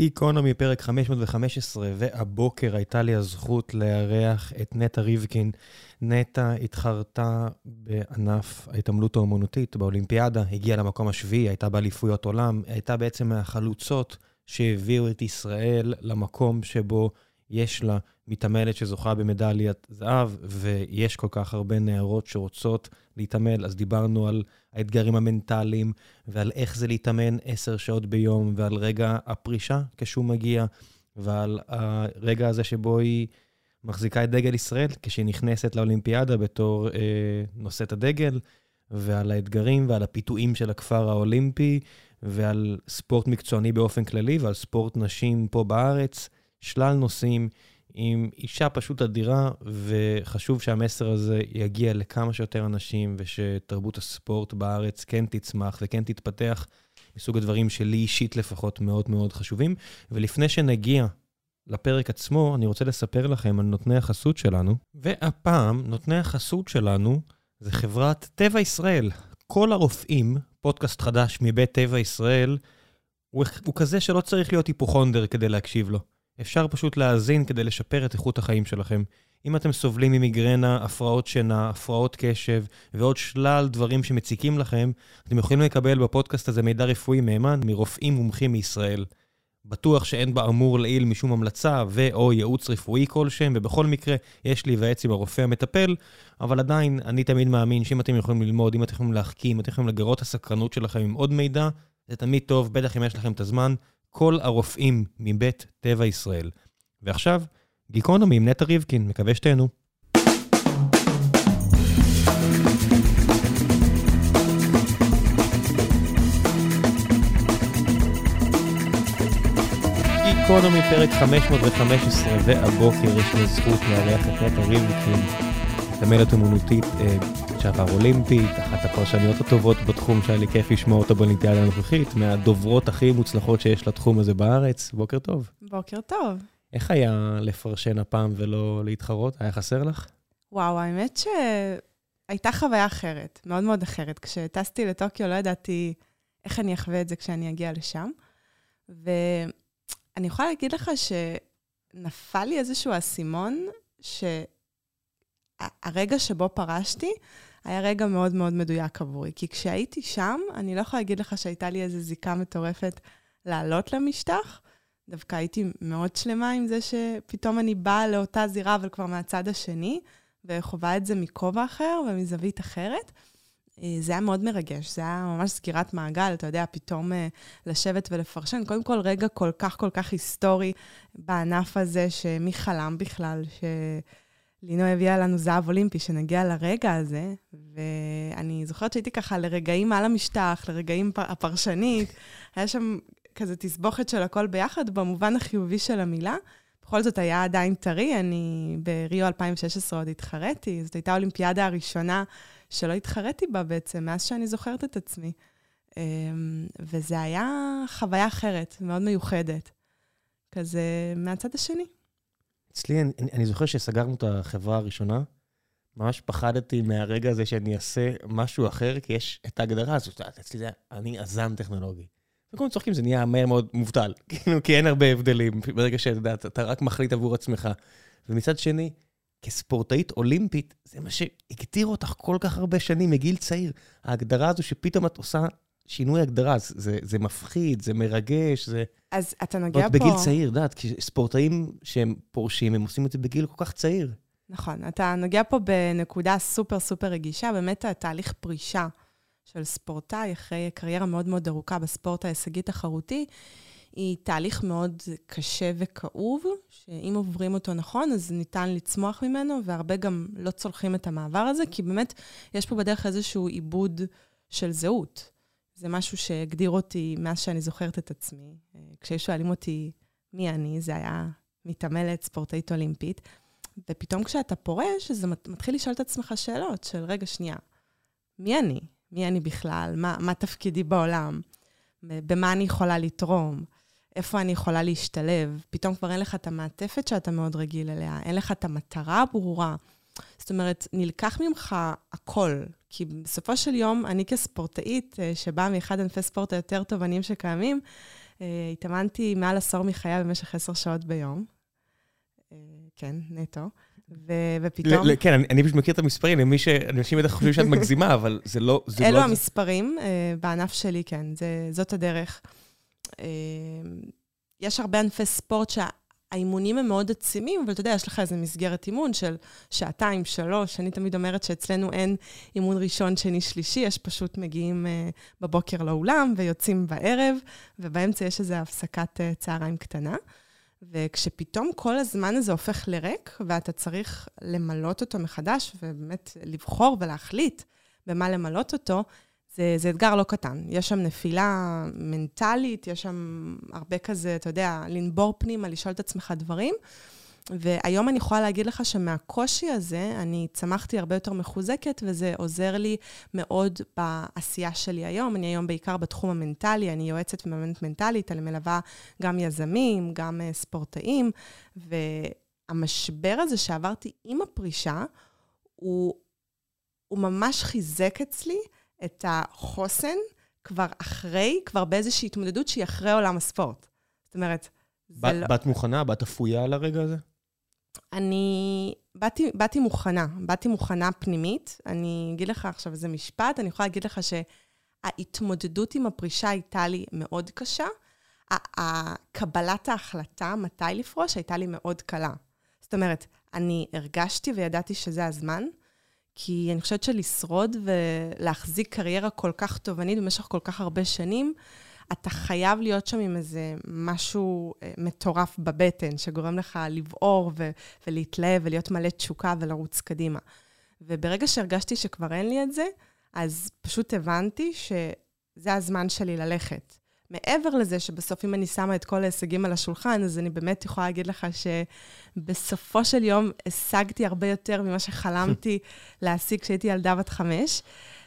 גיקונומי, פרק 515, והבוקר הייתה לי הזכות לארח את נטע ריבקין. נטע התחרתה בענף ההתעמלות האומנותית באולימפיאדה, הגיעה למקום השביעי, הייתה באליפויות עולם, הייתה בעצם מהחלוצות שהביאו את ישראל למקום שבו יש לה מתעמלת שזוכה במדליית זהב, ויש כל כך הרבה נערות שרוצות להתעמל. אז דיברנו על האתגרים המנטליים, ועל איך זה להתאמן עשר שעות ביום, ועל רגע הפרישה כשהוא מגיע, ועל הרגע הזה שבו היא מחזיקה את דגל ישראל, כשהיא נכנסת לאולימפיאדה בתור אה, נושאת הדגל, ועל האתגרים ועל הפיתויים של הכפר האולימפי, ועל ספורט מקצועני באופן כללי, ועל ספורט נשים פה בארץ. שלל נושאים עם אישה פשוט אדירה, וחשוב שהמסר הזה יגיע לכמה שיותר אנשים, ושתרבות הספורט בארץ כן תצמח וכן תתפתח, מסוג הדברים שלי אישית לפחות מאוד מאוד חשובים. ולפני שנגיע לפרק עצמו, אני רוצה לספר לכם על נותני החסות שלנו, והפעם נותני החסות שלנו זה חברת טבע ישראל. כל הרופאים, פודקאסט חדש מבית טבע ישראל, הוא, הוא כזה שלא צריך להיות היפוכונדר כדי להקשיב לו. אפשר פשוט להאזין כדי לשפר את איכות החיים שלכם. אם אתם סובלים ממיגרנה, הפרעות שינה, הפרעות קשב ועוד שלל דברים שמציקים לכם, אתם יכולים לקבל בפודקאסט הזה מידע רפואי מהימן מרופאים מומחים מישראל. בטוח שאין באמור לעיל משום המלצה ו/או ייעוץ רפואי כלשהם, ובכל מקרה, יש להיוועץ עם הרופא המטפל, אבל עדיין, אני תמיד מאמין שאם אתם יכולים ללמוד, אם אתם יכולים להחכים, אם אתם יכולים לגרות את הסקרנות שלכם עם עוד מידע, זה תמיד טוב, בטח אם יש לכם את הזמן. כל הרופאים מבית טבע ישראל. ועכשיו, גיקונומי עם נטע ריבקין, מקווה שתהנו. גיקונומי פרק 515, והבוקר יש לי זכות לארח את נטע ריבקין, מתעמלת אומנותית, אה, לשעבר אולימפית, אחת הפרשניות הטובות בתחום שהיה לי כיף לשמוע אותה באולימפיאדה הנוכחית, מהדוברות הכי מוצלחות שיש לתחום הזה בארץ. בוקר טוב. בוקר טוב. איך היה לפרשן הפעם ולא להתחרות? היה חסר לך? וואו, האמת שהייתה חוויה אחרת, מאוד מאוד אחרת. כשטסתי לטוקיו לא ידעתי איך אני אחווה את זה כשאני אגיע לשם. ואני יכולה להגיד לך שנפל לי איזשהו אסימון, שהרגע שבו פרשתי, היה רגע מאוד מאוד מדויק עבורי. כי כשהייתי שם, אני לא יכולה להגיד לך שהייתה לי איזו זיקה מטורפת לעלות למשטח. דווקא הייתי מאוד שלמה עם זה שפתאום אני באה לאותה זירה, אבל כבר מהצד השני, וחווה את זה מכובע אחר ומזווית אחרת. אה, זה היה מאוד מרגש, זה היה ממש סגירת מעגל, אתה יודע, פתאום אה, לשבת ולפרשן. קודם כל, רגע כל כך כל כך היסטורי בענף הזה, שמי חלם בכלל, ש... לינו הביאה לנו זהב אולימפי, שנגיע לרגע הזה, ואני זוכרת שהייתי ככה לרגעים על המשטח, לרגעים הפרשנית, היה שם כזה תסבוכת של הכל ביחד, במובן החיובי של המילה. בכל זאת היה עדיין טרי, אני בריו 2016 עוד התחרתי, זאת הייתה האולימפיאדה הראשונה שלא התחרתי בה בעצם, מאז שאני זוכרת את עצמי. אמ, וזה היה חוויה אחרת, מאוד מיוחדת, כזה מהצד השני. אצלי, אני, אני זוכר שסגרנו את החברה הראשונה, ממש פחדתי מהרגע הזה שאני אעשה משהו אחר, כי יש את ההגדרה הזאת, אצלי זה, אני יזם טכנולוגי. וכל צוחקים, זה נהיה מהר מאוד מובטל, כאילו, כי אין הרבה הבדלים, ברגע שאתה יודע, אתה רק מחליט עבור עצמך. ומצד שני, כספורטאית אולימפית, זה מה שהגדיר אותך כל כך הרבה שנים, מגיל צעיר. ההגדרה הזו שפתאום את עושה שינוי הגדרה, זה, זה מפחיד, זה מרגש, זה... אז אתה נוגע פה... בגיל צעיר, יודעת, כי ספורטאים שהם פורשים, הם עושים את זה בגיל כל כך צעיר. נכון, אתה נוגע פה בנקודה סופר סופר רגישה, באמת התהליך פרישה של ספורטאי אחרי קריירה מאוד מאוד ארוכה בספורט ההישגי-תחרותי, היא תהליך מאוד קשה וכאוב, שאם עוברים אותו נכון, אז ניתן לצמוח ממנו, והרבה גם לא צולחים את המעבר הזה, כי באמת יש פה בדרך איזשהו עיבוד של זהות. זה משהו שהגדיר אותי מאז שאני זוכרת את עצמי. אה, כשהיו שואלים אותי מי אני, זה היה מתעמלת ספורטאית אולימפית. ופתאום כשאתה פורש, אז מתחיל לשאול את עצמך שאלות של, רגע, שנייה, מי אני? מי אני בכלל? מה, מה תפקידי בעולם? במה אני יכולה לתרום? איפה אני יכולה להשתלב? פתאום כבר אין לך את המעטפת שאתה מאוד רגיל אליה, אין לך את המטרה הברורה. זאת אומרת, נלקח ממך הכל, כי בסופו של יום, אני כספורטאית, אה, שבאה מאחד ענפי ספורט היותר תובעניים שקיימים, התאמנתי מעל עשור מחיי במשך עשר שעות ביום. כן, נטו. ופתאום... כן, אני פשוט מכיר את המספרים, למי ש... אנשים בטח חושבים שאת מגזימה, אבל זה לא... אלו המספרים, בענף שלי, כן, זאת הדרך. יש הרבה ענפי ספורט שהאימונים הם מאוד עצימים, אבל אתה יודע, יש לך איזו מסגרת אימון של שעתיים, שלוש. אני תמיד אומרת שאצלנו אין אימון ראשון, שני, שלישי, יש פשוט מגיעים בבוקר לאולם ויוצאים בערב, ובאמצע יש איזו הפסקת צהריים קטנה. וכשפתאום כל הזמן הזה הופך לריק, ואתה צריך למלות אותו מחדש, ובאמת לבחור ולהחליט במה למלות אותו, זה, זה אתגר לא קטן. יש שם נפילה מנטלית, יש שם הרבה כזה, אתה יודע, לנבור פנימה, לשאול את עצמך דברים. והיום אני יכולה להגיד לך שמהקושי הזה, אני צמחתי הרבה יותר מחוזקת, וזה עוזר לי מאוד בעשייה שלי היום. אני היום בעיקר בתחום המנטלי, אני יועצת ומאמנת מנטלית, אני מלווה גם יזמים, גם uh, ספורטאים, והמשבר הזה שעברתי עם הפרישה, הוא, הוא ממש חיזק אצלי את החוסן כבר אחרי, כבר באיזושהי התמודדות שהיא אחרי עולם הספורט. זאת אומרת, זה לא... באת מוכנה? באת אפויה לרגע הזה? אני באתי, באתי מוכנה, באתי מוכנה פנימית. אני אגיד לך עכשיו איזה משפט, אני יכולה להגיד לך שההתמודדות עם הפרישה הייתה לי מאוד קשה. קבלת ההחלטה מתי לפרוש הייתה לי מאוד קלה. זאת אומרת, אני הרגשתי וידעתי שזה הזמן, כי אני חושבת שלשרוד ולהחזיק קריירה כל כך תובענית במשך כל כך הרבה שנים, אתה חייב להיות שם עם איזה משהו אה, מטורף בבטן, שגורם לך לבעור ו- ולהתלהב ולהיות מלא תשוקה ולרוץ קדימה. וברגע שהרגשתי שכבר אין לי את זה, אז פשוט הבנתי שזה הזמן שלי ללכת. מעבר לזה שבסוף, אם אני שמה את כל ההישגים על השולחן, אז אני באמת יכולה להגיד לך שבסופו של יום השגתי הרבה יותר ממה שחלמתי להשיג כשהייתי ילדה בת חמש.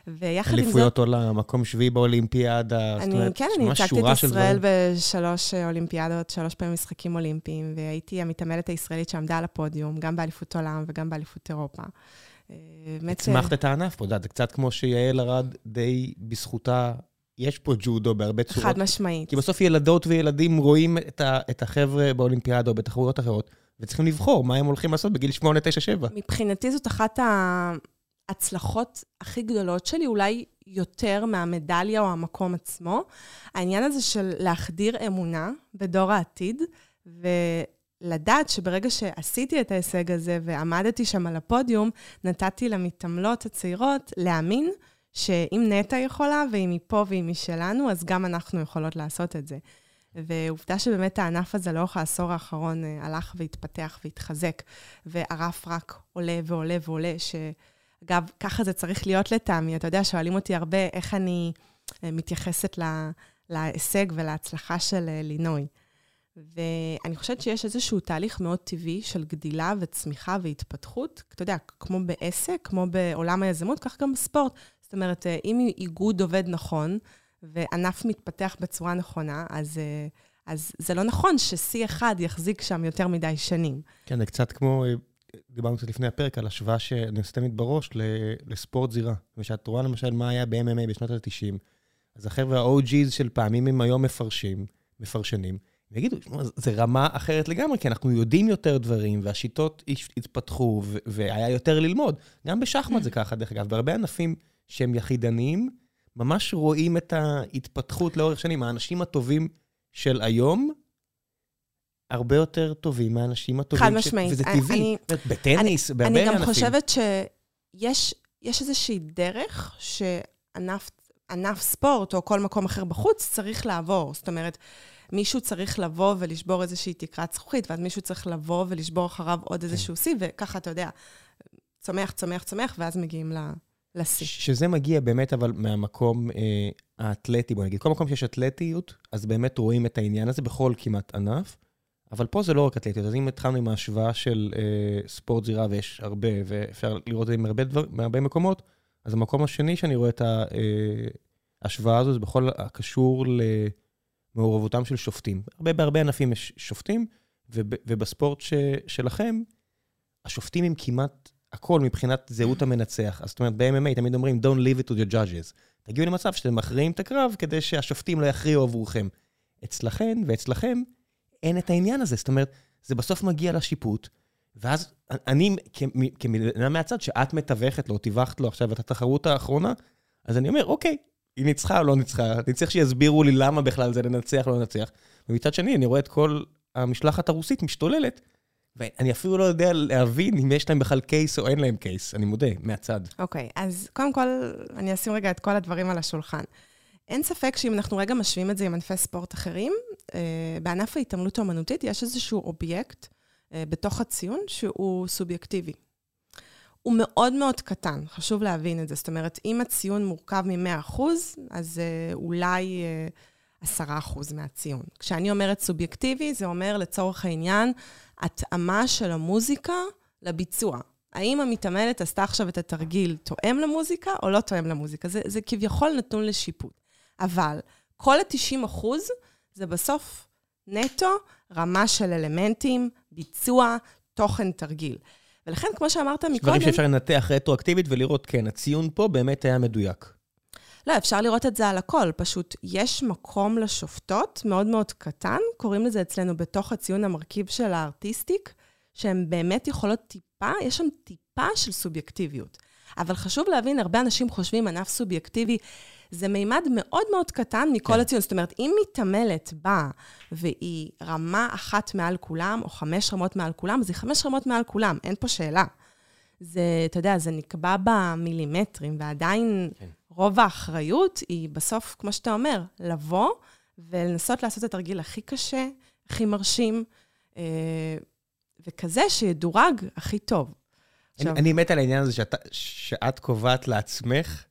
ויחד עם זאת... אליפויות עולם, מקום שביעי באולימפיאדה, אני, זאת אומרת, כן, אני הצגתי את ישראל בשלוש אולימפיאדות, שלוש פעמים משחקים אולימפיים, והייתי המתעמלת הישראלית שעמדה על הפודיום, גם באליפות עולם וגם באליפות אירופה. אה, הצמחת את הענף פה, זה קצת כמו שיעל ארד די בזכותה יש פה ג'ודו בהרבה צורות. חד משמעית. כי בסוף ילדות וילדים רואים את, ה, את החבר'ה באולימפיאדה או בתחרויות אחרות, וצריכים לבחור מה הם הולכים לעשות בגיל 8, 9, 7. מבחינתי זאת אחת ההצלחות הכי גדולות שלי, אולי יותר מהמדליה או המקום עצמו. העניין הזה של להחדיר אמונה בדור העתיד, ולדעת שברגע שעשיתי את ההישג הזה ועמדתי שם על הפודיום, נתתי למתעמלות הצעירות להאמין שאם נטע יכולה, ואם היא פה ואם היא שלנו, אז גם אנחנו יכולות לעשות את זה. ועובדה שבאמת הענף הזה לאורך העשור האחרון אה, הלך והתפתח והתחזק, והרף רק עולה ועולה ועולה, שאגב, ככה זה צריך להיות לטעמי. אתה יודע, שואלים אותי הרבה איך אני אה, מתייחסת לה, להישג ולהצלחה של אה, לינוי. ואני חושבת שיש איזשהו תהליך מאוד טבעי של גדילה וצמיחה והתפתחות. אתה יודע, כמו בעסק, כמו בעולם היזמות, כך גם בספורט. זאת אומרת, אה, אם איגוד עובד נכון, וענף מתפתח בצורה נכונה, אז, אה, אז זה לא נכון ששיא אחד יחזיק שם יותר מדי שנים. כן, זה קצת כמו, אה, דיברנו קצת לפני הפרק על השוואה שאני עושה תמיד בראש לספורט זירה. ושאת רואה למשל מה היה ב-MMA בשנות ה-90, אז החבר'ה ה-OG's של פעמים הם היום מפרשים, מפרשנים, ויגידו, זה רמה אחרת לגמרי, כי אנחנו יודעים יותר דברים, והשיטות התפתחו, והיה יותר ללמוד. גם בשחמט זה ככה, דרך אגב, בהרבה ענפים שהם יחידניים, ממש רואים את ההתפתחות לאורך שנים. האנשים הטובים של היום, הרבה יותר טובים מהאנשים הטובים. חד משמעית. וזה טבעי. אני, בטניס, בהרבה ענפים. אני גם חושבת שיש איזושהי דרך שענף ספורט או כל מקום אחר בחוץ צריך לעבור. זאת אומרת, מישהו צריך לבוא ולשבור איזושהי תקרת זכוכית, ואז מישהו צריך לבוא ולשבור אחריו עוד איזשהו שיא, וככה, אתה יודע, צומח, צומח, צומח, ואז מגיעים ל... לשיא. שזה מגיע באמת אבל מהמקום אה, האתלטי, בוא נגיד. כל מקום שיש אתלטיות, אז באמת רואים את העניין הזה בכל כמעט ענף. אבל פה זה לא רק אתלטיות, אז אם התחלנו עם ההשוואה של אה, ספורט זירה, ויש הרבה, ואפשר לראות את זה מהרבה, דבר, מהרבה מקומות, אז המקום השני שאני רואה את אה, ההשוואה הזו, זה בכל הקשור למעורבותם של שופטים. הרבה, בהרבה ענפים יש שופטים, וב, ובספורט ש, שלכם, השופטים הם כמעט הכל מבחינת זהות המנצח. אז זאת אומרת, ב-MMA תמיד אומרים, Don't leave it to the judges. תגיעו למצב שאתם מכריעים את הקרב כדי שהשופטים לא יכריעו עבורכם. אצלכן ואצלכם אין את העניין הזה. זאת אומרת, זה בסוף מגיע לשיפוט, ואז אני, כמדינה מהצד, שאת מתווכת לו, טיווחת לו עכשיו את התחרות האחרונה, אז אני אומר, אוקיי, היא ניצחה או לא ניצחה, אני צריך שיסבירו לי למה בכלל זה לנצח או לא לנצח. ומצד שני, אני רואה את כל המשלחת הרוסית משתוללת, ואני אפילו לא יודע להבין אם יש להם בכלל case או אין להם case, אני מודה, מהצד. אוקיי, אוקיי, אז קודם כל, אני אשים רגע את כל הדברים על השולחן. אין ספק שאם אנחנו רגע משווים את זה עם ענפי ספורט אחרים, אה, בענף ההתעמלות האומנותית יש איזשהו אובייקט אה, בתוך הציון שהוא סובייקטיבי. הוא מאוד מאוד קטן, חשוב להבין את זה. זאת אומרת, אם הציון מורכב מ-100%, אז אה, אולי 10% מהציון. כשאני אומרת סובייקטיבי, זה אומר לצורך העניין, התאמה של המוזיקה לביצוע. האם המתעמלת עשתה עכשיו את התרגיל תואם למוזיקה או לא תואם למוזיקה? זה, זה כביכול נתון לשיפוט. אבל כל ה-90 אחוז זה בסוף נטו רמה של אלמנטים, ביצוע, תוכן, תרגיל. ולכן, כמו שאמרת מקודם... דברים שאפשר לנתח רטרואקטיבית ולראות, כן, הציון פה באמת היה מדויק. לא, אפשר לראות את זה על הכל, פשוט יש מקום לשופטות, מאוד מאוד קטן, קוראים לזה אצלנו בתוך הציון המרכיב של הארטיסטיק, שהן באמת יכולות טיפה, יש שם טיפה של סובייקטיביות. אבל חשוב להבין, הרבה אנשים חושבים ענף סובייקטיבי, זה מימד מאוד מאוד קטן מכל כן. הציון. זאת אומרת, אם מתעמלת באה והיא רמה אחת מעל כולם, או חמש רמות מעל כולם, אז היא חמש רמות מעל כולם, אין פה שאלה. זה, אתה יודע, זה נקבע במילימטרים, ועדיין כן. רוב האחריות היא בסוף, כמו שאתה אומר, לבוא ולנסות לעשות את התרגיל הכי קשה, הכי מרשים, אה, וכזה שידורג הכי טוב. עכשיו... אני מת על העניין הזה שאת, שאת קובעת לעצמך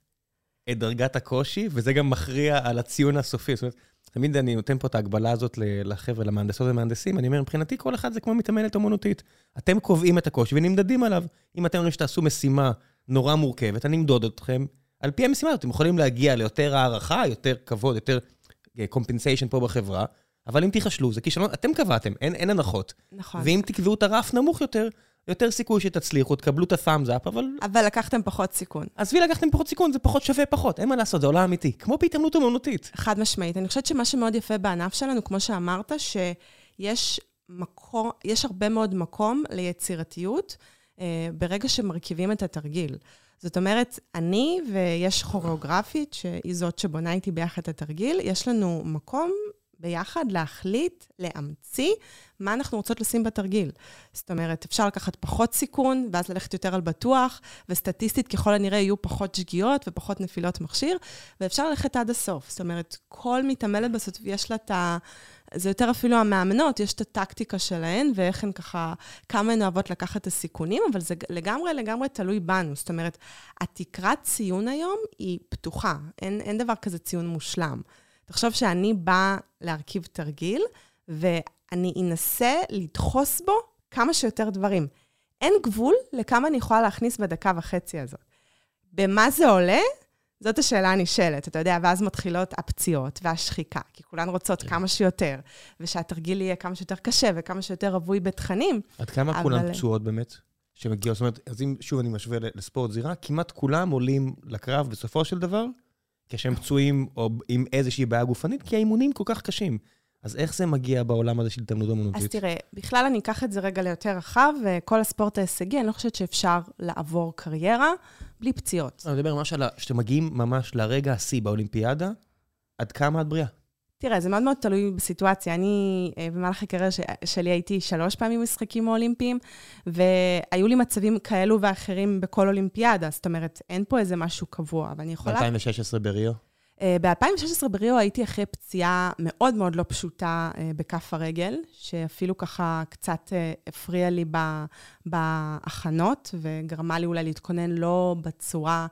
את דרגת הקושי, וזה גם מכריע על הציון הסופי. זאת אומרת, תמיד אני נותן פה את ההגבלה הזאת לחבר'ה, למהנדסות ומהנדסים, אני אומר, מבחינתי כל אחד זה כמו מתאמנת אומנותית. אתם קובעים את הקושי ונמדדים עליו. אם אתם אומרים שתעשו משימה נורא מורכבת, אני אמדוד אתכם על פי המשימה הזאת. אתם יכולים להגיע ליותר הערכה, יותר כבוד, יותר קומפנסיישן אה, פה בחברה, אבל אם תיכשלו, זה כישלון, אתם קבעתם, אין, אין הנחות. נכון. ואם תקבעו את הרף נמוך יותר, יותר סיכוי שתצליחו, תקבלו את ה-thumbs up, אבל... אבל לקחתם פחות סיכון. עזבי, לקחתם פחות סיכון, זה פחות שווה פחות, אין מה לעשות, זה עולם אמיתי. כמו בהתעמלות אומנותית. חד משמעית. אני חושבת שמה שמאוד יפה בענף שלנו, כמו שאמרת, שיש מקום, יש הרבה מאוד מקום ליצירתיות אה, ברגע שמרכיבים את התרגיל. זאת אומרת, אני ויש כוריאוגרפית, שהיא זאת שבונה איתי ביחד את התרגיל, יש לנו מקום ביחד להחליט, להמציא מה אנחנו רוצות לשים בתרגיל. זאת אומרת, אפשר לקחת פחות סיכון, ואז ללכת יותר על בטוח, וסטטיסטית ככל הנראה יהיו פחות שגיאות ופחות נפילות מכשיר, ואפשר ללכת עד הסוף. זאת אומרת, כל מתעמלת בסוף יש לה את ה... זה יותר אפילו המאמנות, יש את הטקטיקה שלהן, ואיך הן ככה, כמה הן אוהבות לקחת את הסיכונים, אבל זה לגמרי לגמרי תלוי בנו. זאת אומרת, התקרת ציון היום היא פתוחה, אין, אין דבר כזה ציון מושלם. תחשוב שאני באה להרכיב תרגיל, ואני אנסה לדחוס בו כמה שיותר דברים. אין גבול לכמה אני יכולה להכניס בדקה וחצי הזאת. במה זה עולה? זאת השאלה הנשאלת, אתה יודע, ואז מתחילות הפציעות והשחיקה, כי כולן רוצות כן. כמה שיותר, ושהתרגיל יהיה כמה שיותר קשה וכמה שיותר רווי בתכנים. עד כמה אבל... כולן פצועות באמת? שמגיעות, זאת אומרת, אז אם שוב אני משווה לספורט זירה, כמעט כולם עולים לקרב בסופו של דבר, כשהם פצועים או עם איזושהי בעיה גופנית, כי האימונים כל כך קשים. אז איך זה מגיע בעולם הזה של התאמנות אמנותית? אז תראה, בכלל אני אקח את זה רגע ליותר רחב, וכל הספורט ההישגי, אני לא חושבת שאפשר לעבור קריירה בלי פציעות. אני מדבר ממש על, שאתם מגיעים ממש לרגע השיא באולימפיאדה, עד כמה את בריאה? תראה, זה מאוד מאוד תלוי בסיטואציה. אני, אה, במהלך הקריירה שלי הייתי שלוש פעמים במשחקים האולימפיים, והיו לי מצבים כאלו ואחרים בכל אולימפיאדה, זאת אומרת, אין פה איזה משהו קבוע, אבל אני יכולה... ב-2016 בריו? אה, ב-2016 בריו הייתי אחרי פציעה מאוד מאוד לא פשוטה אה, בכף הרגל, שאפילו ככה קצת הפריע לי בהכנות, וגרמה לי אולי להתכונן לא בצורה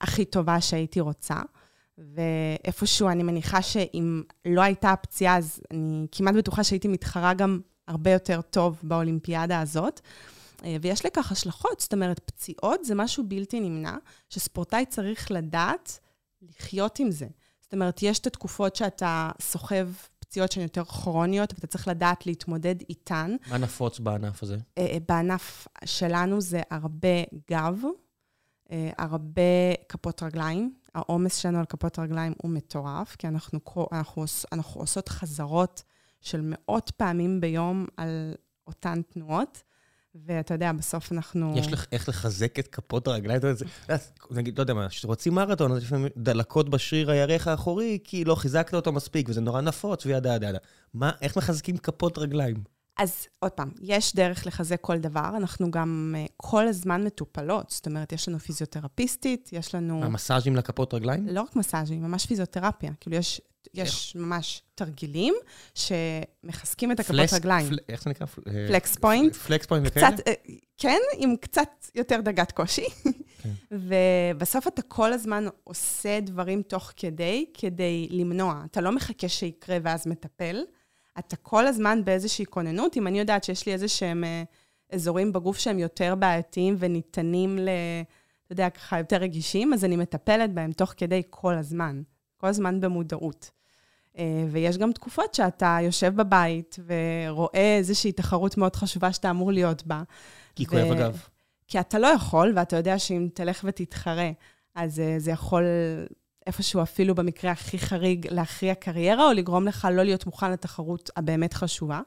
הכי טובה שהייתי רוצה. ואיפשהו אני מניחה שאם לא הייתה הפציעה, אז אני כמעט בטוחה שהייתי מתחרה גם הרבה יותר טוב באולימפיאדה הזאת. אה, ויש לכך השלכות, זאת אומרת, פציעות זה משהו בלתי נמנע, שספורטאי צריך לדעת לחיות עם זה. זאת אומרת, יש את התקופות שאתה סוחב פציעות שהן יותר כרוניות, ואתה צריך לדעת להתמודד איתן. מה נפוץ בענף הזה? אה, אה, בענף שלנו זה הרבה גב, הרבה כפות רגליים, העומס שלנו על כפות הרגליים הוא מטורף, כי אנחנו, אנחנו, אנחנו עושות חזרות של מאות פעמים ביום על אותן תנועות. ואתה יודע, בסוף אנחנו... יש לך איך לחזק את כפות הרגליים? נגיד, לא יודע מה, כשרוצים מרתון, אז לפעמים דלקות בשריר הירך האחורי, כי לא חיזקת אותו מספיק, וזה נורא נפוץ, וידה ידה ידה. מה, איך מחזקים כפות רגליים? אז עוד פעם, יש דרך לחזק כל דבר, אנחנו גם אה, כל הזמן מטופלות, זאת אומרת, יש לנו פיזיותרפיסטית, יש לנו... המסאז'ים לכפות רגליים? לא רק מסאז'ים, ממש פיזיותרפיה. כאילו, יש יש ממש תרגילים שמחזקים את הכפות רגליים. פל, איך זה נקרא? flex point. flex point וכאלה? אה, כן, עם קצת יותר דרגת קושי. כן. ובסוף אתה כל הזמן עושה דברים תוך כדי, כדי למנוע. אתה לא מחכה שיקרה ואז מטפל. אתה כל הזמן באיזושהי כוננות. אם אני יודעת שיש לי איזה שהם אה, אזורים בגוף שהם יותר בעייתיים וניתנים ל... אתה יודע, ככה יותר רגישים, אז אני מטפלת בהם תוך כדי כל הזמן. כל הזמן במודעות. אה, ויש גם תקופות שאתה יושב בבית ורואה איזושהי תחרות מאוד חשובה שאתה אמור להיות בה. כי כואב ו... אגב. כי אתה לא יכול, ואתה יודע שאם תלך ותתחרה, אז אה, זה יכול איפשהו אפילו במקרה הכי חריג להכריע קריירה, או לגרום לך לא להיות מוכן לתחרות הבאמת חשובה.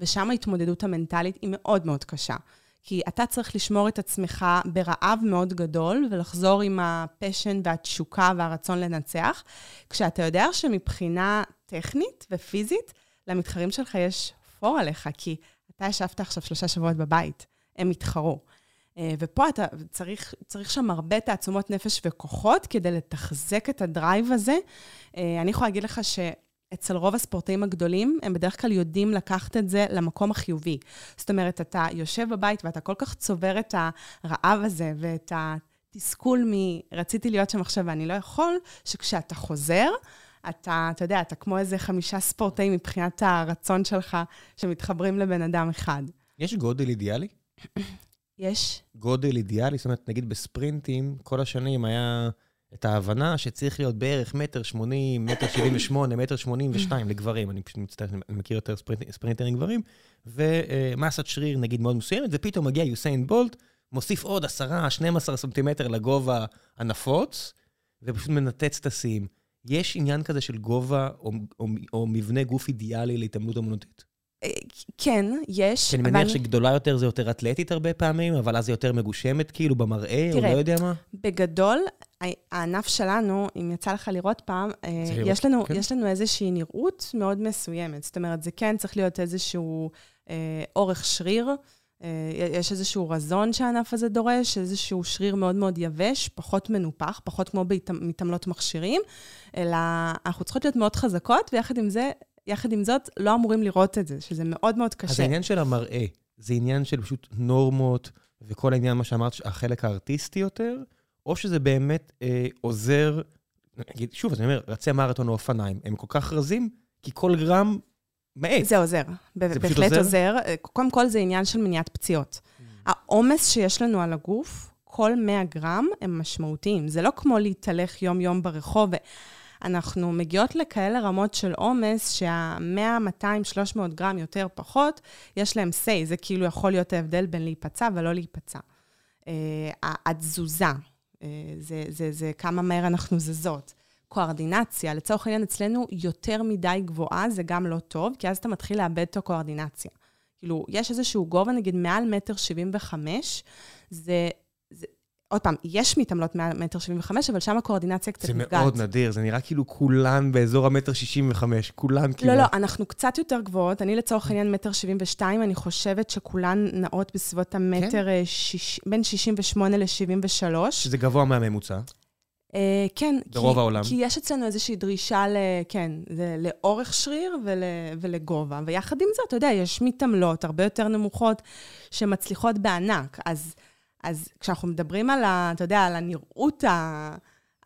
ושם ההתמודדות המנטלית היא מאוד מאוד קשה. כי אתה צריך לשמור את עצמך ברעב מאוד גדול ולחזור עם הפשן והתשוקה והרצון לנצח, כשאתה יודע שמבחינה טכנית ופיזית, למתחרים שלך יש פור עליך, כי אתה ישבת עכשיו שלושה שבועות בבית, הם התחרו. אה, ופה אתה צריך, צריך שם הרבה תעצומות נפש וכוחות כדי לתחזק את הדרייב הזה. אה, אני יכולה להגיד לך ש... אצל רוב הספורטאים הגדולים, הם בדרך כלל יודעים לקחת את זה למקום החיובי. זאת אומרת, אתה יושב בבית ואתה כל כך צובר את הרעב הזה ואת התסכול מ... רציתי להיות שם עכשיו ואני לא יכול, שכשאתה חוזר, אתה, אתה יודע, אתה כמו איזה חמישה ספורטאים מבחינת הרצון שלך שמתחברים לבן אדם אחד. יש גודל אידיאלי? יש. גודל אידיאלי? זאת אומרת, נגיד בספרינטים, כל השנים היה... את ההבנה שצריך להיות בערך מטר שמונים, מטר שבעים ושמונה, מטר שמונים ושתיים לגברים, אני פשוט מצטער, אני מכיר יותר ספרינטרים גברים, ומסת שריר נגיד מאוד מסוימת, ופתאום מגיע יוסיין בולט, מוסיף עוד עשרה, 12 סנטימטר לגובה הנפוץ, ופשוט מנתץ את השיאים. יש עניין כזה של גובה או, או, או מבנה גוף אידיאלי להתעמלות אמנותית? כן, יש. כי אני מניח שגדולה יותר זה יותר אתלטית הרבה פעמים, אבל אז היא יותר מגושמת כאילו במראה, תראה, או לא יודע מה? בגדול, הענף שלנו, אם יצא לך לראות פעם, אה, יש לנו, כן. יש לנו איזושהי נראות מאוד מסוימת. זאת אומרת, זה כן צריך להיות איזשהו אה, אורך שריר. אה, יש איזשהו רזון שהענף הזה דורש, איזשהו שריר מאוד מאוד יבש, פחות מנופח, פחות כמו מתעמלות מכשירים, אלא אנחנו צריכות להיות מאוד חזקות, ויחד עם זה, יחד עם זאת, לא אמורים לראות את זה, שזה מאוד מאוד קשה. אז העניין של המראה, זה עניין של פשוט נורמות, וכל העניין, מה שאמרת, החלק הארטיסטי יותר, או שזה באמת אה, עוזר, נגיד, שוב, אז אני אומר, רצי מרתון או אופניים, הם כל כך רזים, כי כל גרם מאט. זה עוזר, זה בהחלט עוזר? עוזר. קודם כל, זה עניין של מניעת פציעות. Mm. העומס שיש לנו על הגוף, כל 100 גרם הם משמעותיים. זה לא כמו להתהלך יום-יום ברחוב. אנחנו מגיעות לכאלה רמות של עומס, שה-100, 200, 300 גרם יותר פחות, יש להם say, זה כאילו יכול להיות ההבדל בין להיפצע ולא להיפצע. Uh, התזוזה, זה, זה, זה כמה מהר אנחנו זזות. קואורדינציה, לצורך העניין אצלנו יותר מדי גבוהה, זה גם לא טוב, כי אז אתה מתחיל לאבד את הקואורדינציה. כאילו, יש איזשהו גובה, נגיד מעל מטר שבעים וחמש, זה עוד פעם, יש מתעמלות מעל מטר שבעים וחמש, אבל שם הקואורדינציה קצת נפגעת. זה מאוד נדיר, זה נראה כאילו כולן באזור המטר שישים וחמש, כולן כאילו... לא, לא, אנחנו קצת יותר גבוהות. אני לצורך העניין מטר שבעים ושתיים, אני חושבת שכולן נעות בסביבות המטר כן? שיש, בין שישים ושמונה לשבעים ושלוש. שזה גבוה מהממוצע. Uh, כן. ברוב כי, העולם. כי יש אצלנו איזושהי דרישה, ל, כן, לאורך שריר ול, ולגובה. ויחד עם זאת, אתה יודע, יש מתעמלות הרבה יותר נמוכות שמצליחות בענק. אז... אז כשאנחנו מדברים על, ה, אתה יודע, על הנראות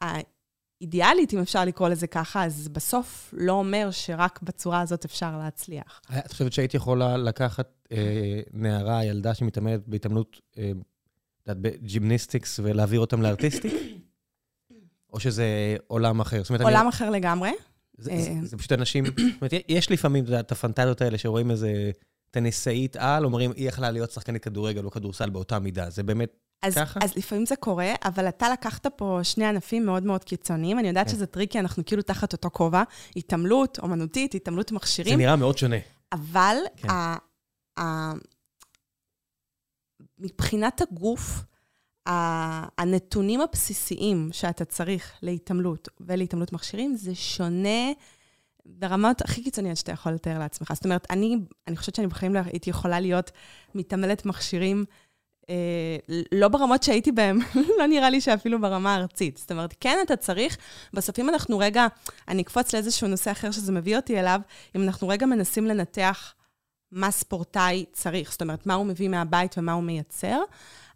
האידיאלית, אם אפשר לקרוא לזה ככה, אז בסוף לא אומר שרק בצורה הזאת אפשר להצליח. את חושבת שהיית יכולה לקחת אה, נערה, ילדה שמתעמלת בהתעמלות, אה, יודעת, ב-gymnastics ולהעביר אותם ל-artistic? או שזה עולם אחר? אומרת, עולם אני... אחר לגמרי. זה, זה, אה. זה פשוט אנשים, זאת אומרת, יש לפעמים, את הפנטזיות האלה שרואים איזה טניסאית על, אומרים, היא יכלה להיות שחקנית כדורגל או כדורסל באותה מידה. זה באמת אז, ככה? אז לפעמים זה קורה, אבל אתה לקחת פה שני ענפים מאוד מאוד קיצוניים. אני יודעת כן. שזה טריקי, אנחנו כאילו תחת אותו כובע. התעמלות, אומנותית, התעמלות מכשירים. זה נראה מאוד שונה. אבל כן. ה, ה, מבחינת הגוף, הנתונים הבסיסיים שאתה צריך להתעמלות ולהתעמלות מכשירים, זה שונה ברמות הכי קיצוניות שאתה יכול לתאר לעצמך. זאת אומרת, אני, אני חושבת שאני בחיים לא הייתי יכולה להיות מתעמלת מכשירים, אה, לא ברמות שהייתי בהן, לא נראה לי שאפילו ברמה הארצית. זאת אומרת, כן, אתה צריך, בסוף אם אנחנו רגע, אני אקפוץ לאיזשהו נושא אחר שזה מביא אותי אליו, אם אנחנו רגע מנסים לנתח מה ספורטאי צריך, זאת אומרת, מה הוא מביא מהבית ומה הוא מייצר,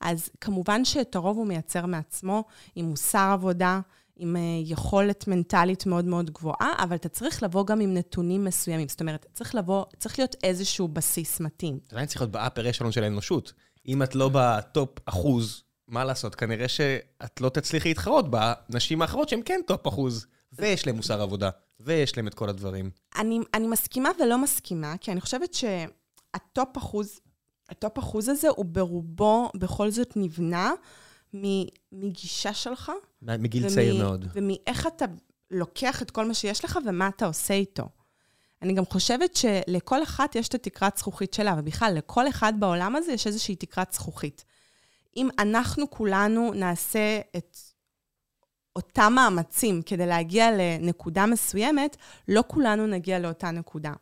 אז כמובן שאת הרוב הוא מייצר מעצמו, עם מוסר עבודה, עם אה, יכולת מנטלית מאוד מאוד גבוהה, אבל אתה צריך לבוא גם עם נתונים מסוימים. זאת אומרת, צריך לבוא, צריך להיות איזשהו בסיס מתאים. זה עדיין צריך להיות ב upper echelon של האנושות. אם את לא ב top אחוז, מה לעשות? כנראה שאת לא תצליחי להתחרות בנשים האחרות שהן כן top אחוז, ויש להן מוסר עבודה, ויש להן את כל הדברים. אני, אני מסכימה ולא מסכימה, כי אני חושבת שה top אחוז, ה top אחוז הזה הוא ברובו בכל זאת נבנה מגישה שלך. מגיל ומ- צעיר מאוד. ומאיך אתה לוקח את כל מה שיש לך ומה אתה עושה איתו. אני גם חושבת שלכל אחת יש את התקרת זכוכית שלה, ובכלל, לכל אחד בעולם הזה יש איזושהי תקרת זכוכית. אם אנחנו כולנו נעשה את אותם מאמצים כדי להגיע לנקודה מסוימת, לא כולנו נגיע לאותה נקודה.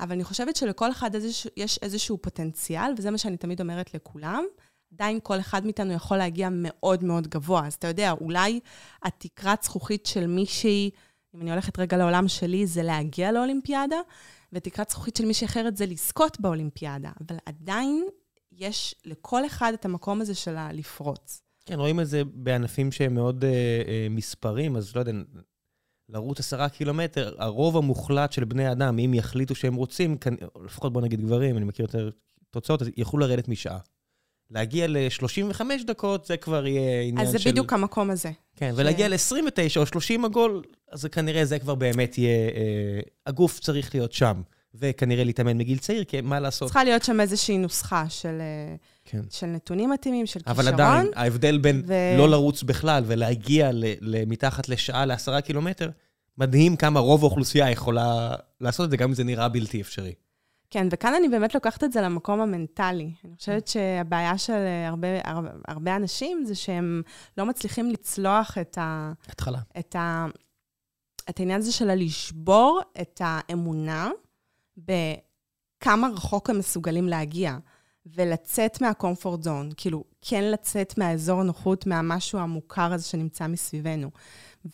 אבל אני חושבת שלכל אחד איזשה, יש איזשהו פוטנציאל, וזה מה שאני תמיד אומרת לכולם. עדיין כל אחד מאיתנו יכול להגיע מאוד מאוד גבוה. אז אתה יודע, אולי התקרת זכוכית של מישהי, אם אני הולכת רגע לעולם שלי, זה להגיע לאולימפיאדה, ותקרת זכוכית של מישהי אחרת זה לזכות באולימפיאדה. אבל עדיין יש לכל אחד את המקום הזה של הלפרוץ. כן, רואים את זה בענפים שהם מאוד אה, אה, מספרים, אז לא יודע, לרוץ עשרה קילומטר, הרוב המוחלט של בני אדם, אם יחליטו שהם רוצים, לפחות בוא נגיד גברים, אני מכיר יותר תוצאות, אז יוכלו לרדת משעה. להגיע ל-35 דקות, זה כבר יהיה עניין אז של... זה בדיוק המקום הזה. כן, ש- ולהגיע ל-29 או 30 עגול, אז כנראה זה כבר באמת יהיה... אה, הגוף צריך להיות שם, וכנראה להתאמן מגיל צעיר, כי מה לעשות? צריכה להיות שם איזושהי נוסחה של, אה, כן. של נתונים מתאימים, של אבל כישרון. עדיין, ההבדל בין ו- לא לרוץ בכלל ולהגיע למתחת לשעה לעשרה קילומטר, מדהים כמה רוב האוכלוסייה יכולה לעשות את זה, גם אם זה נראה בלתי אפשרי. כן, וכאן אני באמת לוקחת את זה למקום המנטלי. אני חושבת שהבעיה של אה, הרבה, הרבה, הרבה אנשים זה שהם לא מצליחים לצלוח את, ה, התחלה. את, ה, את העניין הזה של הלשבור את האמונה בכמה רחוק הם מסוגלים להגיע, ולצאת מהקומפורט זון, כאילו, כן לצאת מהאזור הנוחות, מהמשהו המוכר הזה שנמצא מסביבנו.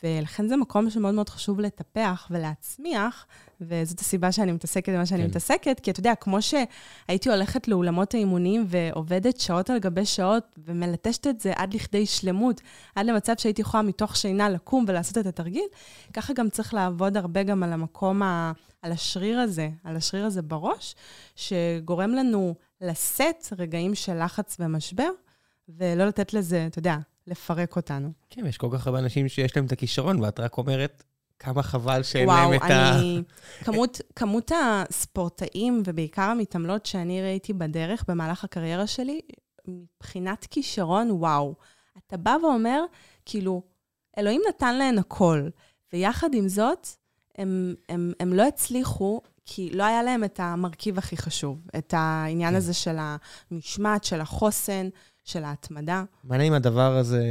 ולכן זה מקום שמאוד מאוד חשוב לטפח ולהצמיח, וזאת הסיבה שאני מתעסקת במה שאני כן. מתעסקת, כי אתה יודע, כמו שהייתי הולכת לאולמות האימונים ועובדת שעות על גבי שעות, ומלטשת את זה עד לכדי שלמות, עד למצב שהייתי יכולה מתוך שינה לקום ולעשות את התרגיל, ככה גם צריך לעבוד הרבה גם על המקום, ה, על השריר הזה, על השריר הזה בראש, שגורם לנו לשאת רגעים של לחץ ומשבר, ולא לתת לזה, אתה יודע, לפרק אותנו. כן, יש כל כך הרבה אנשים שיש להם את הכישרון, ואת רק אומרת כמה חבל שאין וואו, להם את ה... אני... כמות, כמות הספורטאים, ובעיקר המתעמלות שאני ראיתי בדרך במהלך הקריירה שלי, מבחינת כישרון, וואו. אתה בא ואומר, כאילו, אלוהים נתן להן הכל, ויחד עם זאת, הם, הם, הם לא הצליחו, כי לא היה להם את המרכיב הכי חשוב, את העניין כן. הזה של המשמעת, של החוסן, של ההתמדה. מעניין אם הדבר הזה,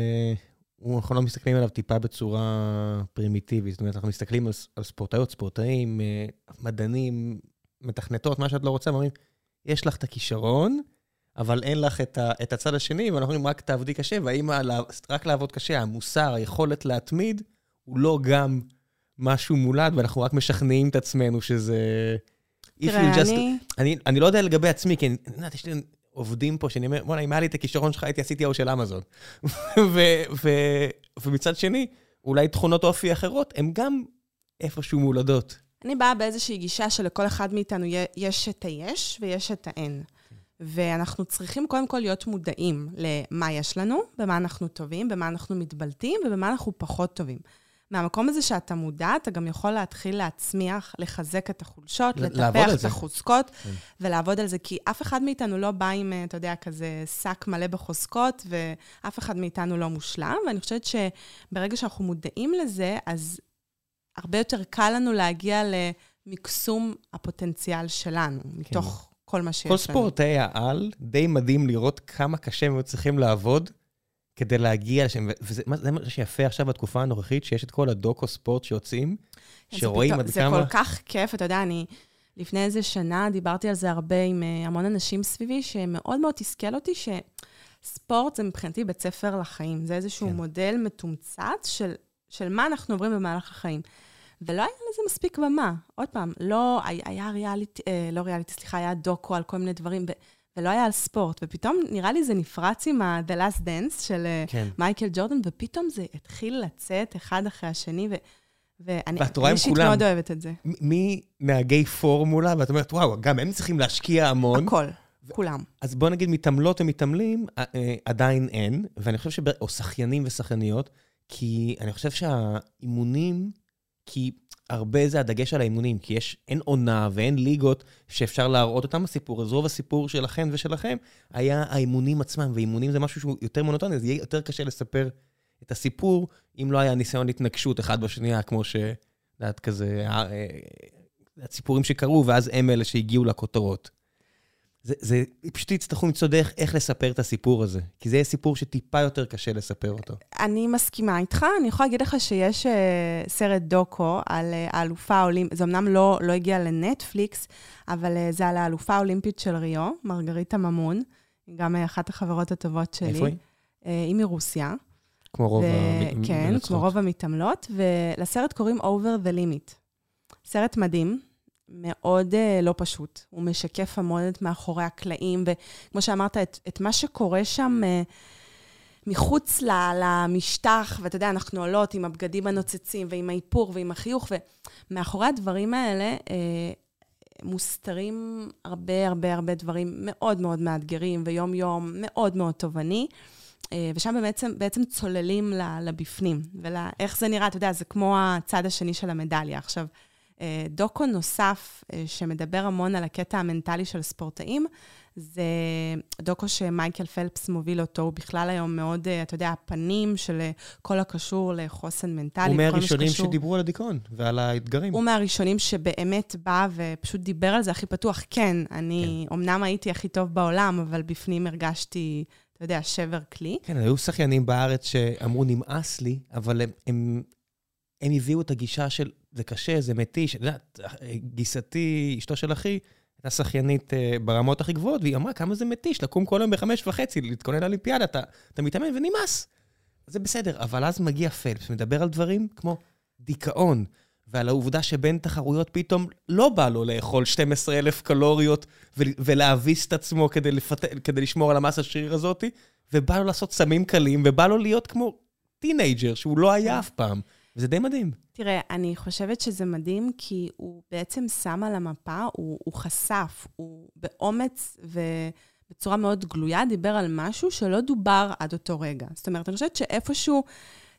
אנחנו לא מסתכלים עליו טיפה בצורה פרימיטיבית. זאת אומרת, אנחנו מסתכלים על, על ספורטאיות, ספורטאים, אה, מדענים, מתכנתות, מה שאת לא רוצה, ואומרים, יש לך את הכישרון, אבל אין לך את, ה, את הצד השני, ואנחנו אומרים, רק תעבדי קשה, והאם רק לעבוד קשה, המוסר, היכולת להתמיד, הוא לא גם משהו מולד, ואנחנו רק משכנעים את עצמנו שזה... תראה, you just- אני... אני, אני לא יודע לגבי עצמי, כי אני אני יודעת, יש לי עובדים פה שאני אומר, בוא'נה, אם היה לי את הכישרון שלך, הייתי ההוא של אמזון. ומצד שני, אולי תכונות אופי אחרות, הן גם איפשהו מולדות. אני באה באיזושהי גישה שלכל אחד מאיתנו יש את היש ויש את האין. ואנחנו צריכים קודם כל להיות מודעים למה יש לנו, במה אנחנו טובים, במה אנחנו מתבלטים ובמה אנחנו פחות טובים. מהמקום הזה שאתה מודע, אתה גם יכול להתחיל להצמיח, לחזק את החולשות, לטפח את. החוזקות כן. ולעבוד על זה, כי אף אחד מאיתנו לא בא עם, אה, אתה יודע, כזה שק מלא בחוזקות, ואף אחד מאיתנו לא מושלם, ואני חושבת שברגע שאנחנו מודעים לזה, אז הרבה יותר קל לנו להגיע למקסום הפוטנציאל שלנו, מתוך כל מה שיש כל לנו. ספורטאי העל, די מדהים לראות כמה קשה הם צריכים לעבוד כדי להגיע לשם. וזה מה- זה מה שיפה עכשיו בתקופה הנוכחית, שיש את כל הדוקו ספורט שיוצאים, זה שרואים עד זה כמה... כל כך כיף, אתה יודע, אני לפני איזה שנה דיברתי על זה הרבה עם אה, המון אנשים סביבי, שמאוד מאוד תסכל אותי שספורט זה מבחינתי בית ספר לחיים. זה איזשהו כן. מודל מתומצת של, של מה אנחנו עוברים במהלך החיים. ולא היה לזה מספיק במה. עוד פעם, לא, היה, היה ריאליטי, אה, לא ריאליטי, סליחה, היה דוקו על כל מיני דברים, ו, ולא היה על ספורט. ופתאום נראה לי זה נפרץ עם ה-The Last Dance של אה, כן. מייקל ג'ורדן, ופתאום זה התחיל לצאת אחד אחרי השני, ו... ואני אישית. מאוד אוהבת את זה. מנהגי פורמולה, ואת אומרת, וואו, גם הם צריכים להשקיע המון. הכל, כולם. אז בוא נגיד מתעמלות ומתעמלים, אה, אה, עדיין אין, ואני חושב ש... או שחיינים ושחייניות, כי אני חושב שהאימונים, כי הרבה זה הדגש על האימונים, כי יש, אין עונה ואין ליגות שאפשר להראות אותם בסיפור, אז רוב הסיפור שלכם ושלכם היה האימונים עצמם, ואימונים זה משהו שהוא יותר מונוטוני, אז יהיה יותר קשה לספר את הסיפור, אם לא היה ניסיון התנגשות אחד בשנייה, כמו ש... את יודעת, כזה, אה, אה, הסיפורים שקרו, ואז הם אלה שהגיעו לכותרות. זה, זה, פשוט יצטרכו למצוא דרך איך לספר את הסיפור הזה. כי זה יהיה סיפור שטיפה יותר קשה לספר אותו. אני מסכימה איתך, אני יכולה להגיד לך שיש uh, סרט דוקו על uh, האלופה האולימפית, זה אמנם לא, לא הגיע לנטפליקס, אבל uh, זה על האלופה האולימפית של ריו, מרגריטה ממון, גם uh, אחת החברות הטובות שלי. איפה היא? Uh, היא מרוסיה. כמו רוב ו- המ- כן. כמו רוב המתעמלות, ולסרט קוראים Over the Limit. סרט מדהים, מאוד uh, לא פשוט. הוא משקף המון את מאחורי הקלעים, וכמו שאמרת, את, את מה שקורה שם uh, מחוץ ל- למשטח, ואתה יודע, אנחנו עולות עם הבגדים הנוצצים, ועם האיפור, ועם החיוך, ומאחורי הדברים האלה uh, מוסתרים הרבה הרבה הרבה דברים מאוד מאוד מאתגרים, ויום-יום מאוד מאוד תובעני. ושם בעצם, בעצם צוללים לבפנים, ואיך זה נראה, אתה יודע, זה כמו הצד השני של המדליה. עכשיו, דוקו נוסף אה, שמדבר המון על הקטע המנטלי של ספורטאים, זה דוקו שמייקל פלפס מוביל אותו, הוא בכלל היום מאוד, אה, אתה יודע, הפנים של אה, כל הקשור לחוסן מנטלי. הוא מהראשונים שקשור- שדיברו על הדיכאון ועל האתגרים. הוא מהראשונים שבאמת בא ופשוט דיבר על זה הכי פתוח. כן, אני כן. אמנם הייתי הכי טוב בעולם, אבל בפנים הרגשתי, אתה יודע, שבר כלי. כן, היו שחיינים בארץ שאמרו, נמאס לי, אבל הם, הם, הם הביאו את הגישה של, זה קשה, זה מתיש. את יודעת, גיסתי, אשתו של אחי, הייתה שחיינית אה, ברמות הכי גבוהות, והיא אמרה, כמה זה מתיש לקום כל יום בחמש וחצי, להתכונן לאולימפיאדה, אתה, אתה מתאמן ונמאס. זה בסדר, אבל אז מגיע פלפס, מדבר על דברים כמו דיכאון, ועל העובדה שבין תחרויות פתאום לא בא לו לאכול 12,000 קלוריות ולהעביס את עצמו כדי, לפת... כדי לשמור על המסה שריר הזאת, ובא לו לעשות סמים קלים, ובא לו להיות כמו teenager, שהוא לא היה אף פעם. וזה די מדהים. תראה, אני חושבת שזה מדהים, כי הוא בעצם שם על המפה, הוא, הוא חשף, הוא באומץ ובצורה מאוד גלויה דיבר על משהו שלא דובר עד אותו רגע. זאת אומרת, אני חושבת שאיפשהו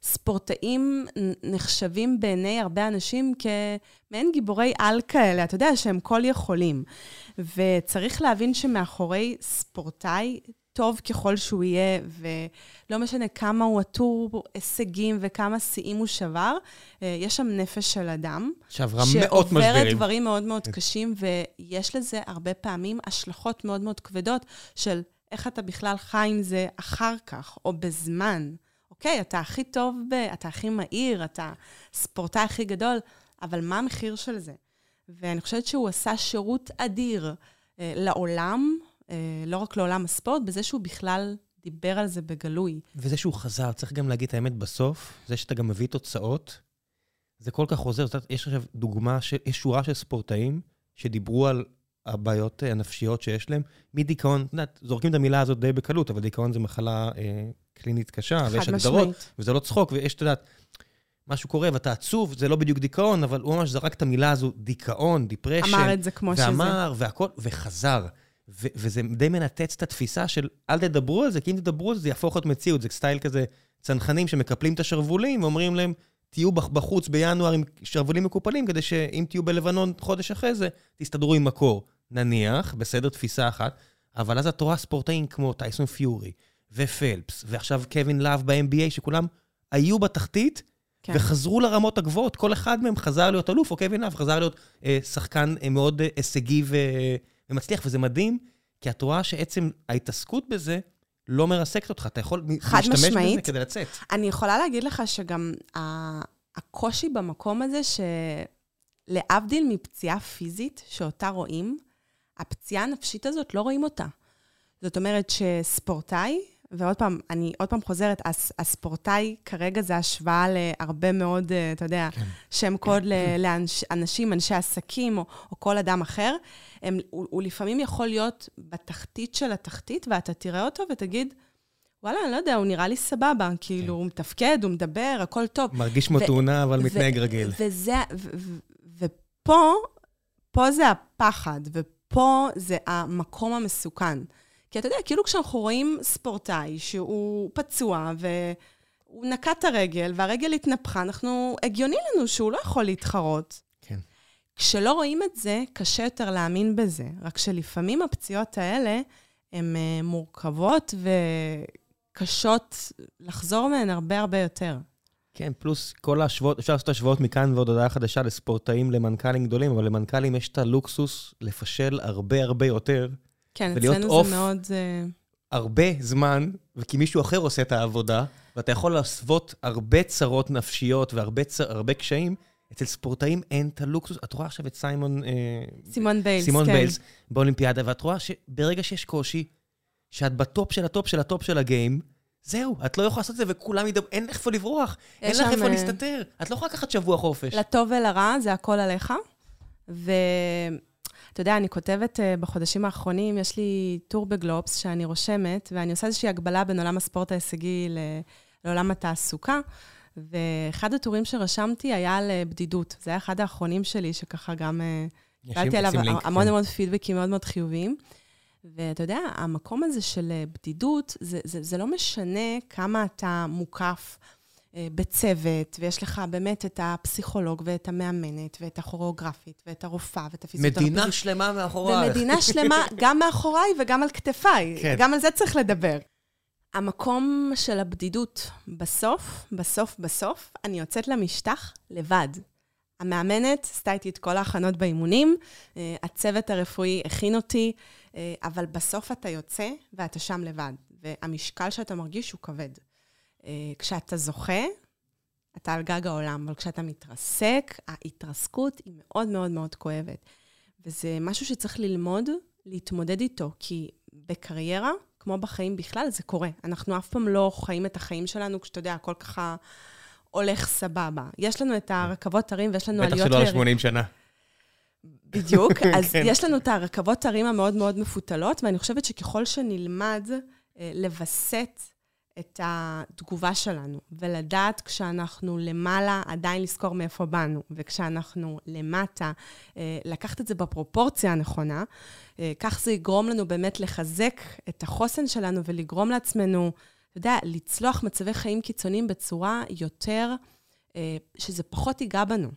ספורטאים נחשבים בעיני הרבה אנשים כמעין גיבורי על כאלה, אתה יודע, שהם כל יכולים. וצריך להבין שמאחורי ספורטאי, טוב ככל שהוא יהיה, ולא משנה כמה הוא עטור הישגים וכמה שיאים הוא שבר, אה, יש שם נפש של אדם. שעברה מאות שעוברת משברים. דברים מאוד מאוד קשים, ויש לזה הרבה פעמים השלכות מאוד מאוד כבדות של איך אתה בכלל חי עם זה אחר כך, או בזמן. אוקיי, אתה הכי טוב, ב, אתה הכי מהיר, אתה ספורטאי הכי גדול, אבל מה המחיר של זה? ואני חושבת שהוא עשה שירות אדיר אה, לעולם, לא רק לעולם הספורט, בזה שהוא בכלל דיבר על זה בגלוי. וזה שהוא חזר, צריך גם להגיד את האמת בסוף, זה שאתה גם מביא תוצאות, זה כל כך עוזר. יש עכשיו דוגמה, של, יש שורה של ספורטאים שדיברו על הבעיות אה, הנפשיות שיש להם, מדיכאון, את יודעת, זורקים את המילה הזאת די בקלות, אבל דיכאון זה מחלה אה, קלינית קשה, ויש. הגדרות, וזה לא צחוק, ויש, את יודעת, משהו קורה ואתה עצוב, זה לא בדיוק דיכאון, אבל הוא ממש זרק את המילה הזו, דיכאון, depression. אמר את זה כמו שזה. ואמר, והכל, וחזר. וזה די מנתץ את התפיסה של אל תדברו על זה, כי אם תדברו על זה, זה יהפוך להיות מציאות. זה style כזה צנחנים שמקפלים את השרוולים ואומרים להם, תהיו בחוץ בינואר עם שרוולים מקופלים, כדי שאם תהיו בלבנון חודש אחרי זה, תסתדרו עם הקור. נניח, בסדר, תפיסה אחת, אבל אז את רואה ספורטאים כמו טייסון פיורי, ופלפס, ועכשיו קווין לאב ב-NBA, שכולם היו בתחתית, כן. וחזרו לרמות הגבוהות. כל אחד מהם חזר להיות אלוף, או קווין לאב חזר להיות אה, שחקן אה, מאוד אה, הישגי ו... ומצליח, וזה מדהים, כי את רואה שעצם ההתעסקות בזה לא מרסקת אותך. אתה יכול להשתמש בזה כדי לצאת. אני יכולה להגיד לך שגם הקושי במקום הזה, שלהבדיל מפציעה פיזית שאותה רואים, הפציעה הנפשית הזאת, לא רואים אותה. זאת אומרת שספורטאי, ועוד פעם, אני עוד פעם חוזרת, הס, הספורטאי כרגע זה השוואה להרבה מאוד, אה, אתה יודע, כן. שם קוד לאנשים, אנשי עסקים או, או כל אדם אחר. הם, הוא, הוא לפעמים יכול להיות בתחתית של התחתית, ואתה תראה אותו ותגיד, וואלה, אני לא יודע, הוא נראה לי סבבה, כאילו, כן. הוא מתפקד, הוא מדבר, הכל טוב. מרגיש כמו תאונה, אבל מתנהג רגיל. וזה, ופה, פה זה הפחד, ופה זה המקום המסוכן. כי אתה יודע, כאילו כשאנחנו רואים ספורטאי שהוא פצוע והוא נקע את הרגל והרגל התנפחה, אנחנו, הגיוני לנו שהוא לא יכול להתחרות. כן. כשלא רואים את זה, קשה יותר להאמין בזה. רק שלפעמים הפציעות האלה הן uh, מורכבות וקשות לחזור מהן הרבה הרבה יותר. כן, פלוס כל ההשוואות, אפשר לעשות השוואות מכאן ועוד הודעה חדשה לספורטאים, למנכ"לים גדולים, אבל למנכ"לים יש את הלוקסוס לפשל הרבה הרבה יותר כן, אצלנו זה מאוד... אה, הרבה זמן, וכי מישהו אחר עושה את העבודה, ואתה יכול להסוות הרבה צרות נפשיות והרבה צר, קשיים. אצל ספורטאים אין את הלוקסוס. את רואה עכשיו את סיימון... אה, סימון ביילס, סימון כן. ביילס באולימפיאדה, ואת רואה שברגע שיש קושי, שאת בטופ של הטופ של הטופ של הגיים, זהו, את לא יכולה לעשות את זה, וכולם ידברו, אין לך איפה לברוח, אין לך איפה אה, להסתתר. את לא יכולה לקחת שבוע חופש. לטוב ולרע, זה הכל עליך. ו... אתה יודע, אני כותבת uh, בחודשים האחרונים, יש לי טור בגלובס שאני רושמת, ואני עושה איזושהי הקבלה בין עולם הספורט ההישגי לעולם התעסוקה. ואחד הטורים שרשמתי היה על אה, בדידות. זה היה אחד האחרונים שלי, שככה גם uh, קיבלתי עליו המון כן. המון פידבקים מאוד מאוד חיוביים. ואתה יודע, המקום הזה של בדידות, זה, זה, זה לא משנה כמה אתה מוקף. אה, בצוות, ויש לך באמת את הפסיכולוג ואת המאמנת ואת הכוריאוגרפית ואת הרופאה ואת הפיזיותרפיסט. מדינה שלמה מאחוריי. ומדינה שלמה גם מאחוריי וגם על כתפיי. כן. גם על זה צריך לדבר. המקום של הבדידות, בסוף, בסוף, בסוף, אני יוצאת למשטח לבד. המאמנת עשתה איתי את כל ההכנות באימונים, אה, הצוות הרפואי הכין אותי, אה, אבל בסוף אתה יוצא ואתה שם לבד, והמשקל שאתה מרגיש הוא כבד. אה, כשאתה זוכה, אתה על גג העולם, אבל כשאתה מתרסק, ההתרסקות היא מאוד מאוד מאוד כואבת. וזה משהו שצריך ללמוד, להתמודד איתו, כי בקריירה, כמו בחיים בכלל, זה קורה. אנחנו אף פעם לא חיים את החיים שלנו כשאתה יודע, הכל ככה הולך סבבה. יש לנו את הרכבות הרים ויש לנו עליות... בטח שלא על 80 שנה. בדיוק. אז כן. יש לנו את הרכבות הרים המאוד מאוד מפותלות, ואני חושבת שככל שנלמד אה, לווסת את התגובה שלנו, ולדעת כשאנחנו למעלה עדיין לזכור מאיפה באנו, וכשאנחנו למטה, אה, לקחת את זה בפרופורציה הנכונה, אה, כך זה יגרום לנו באמת לחזק את החוסן שלנו ולגרום לעצמנו, אתה יודע, לצלוח מצבי חיים קיצוניים בצורה יותר, אה, שזה פחות ייגע בנו.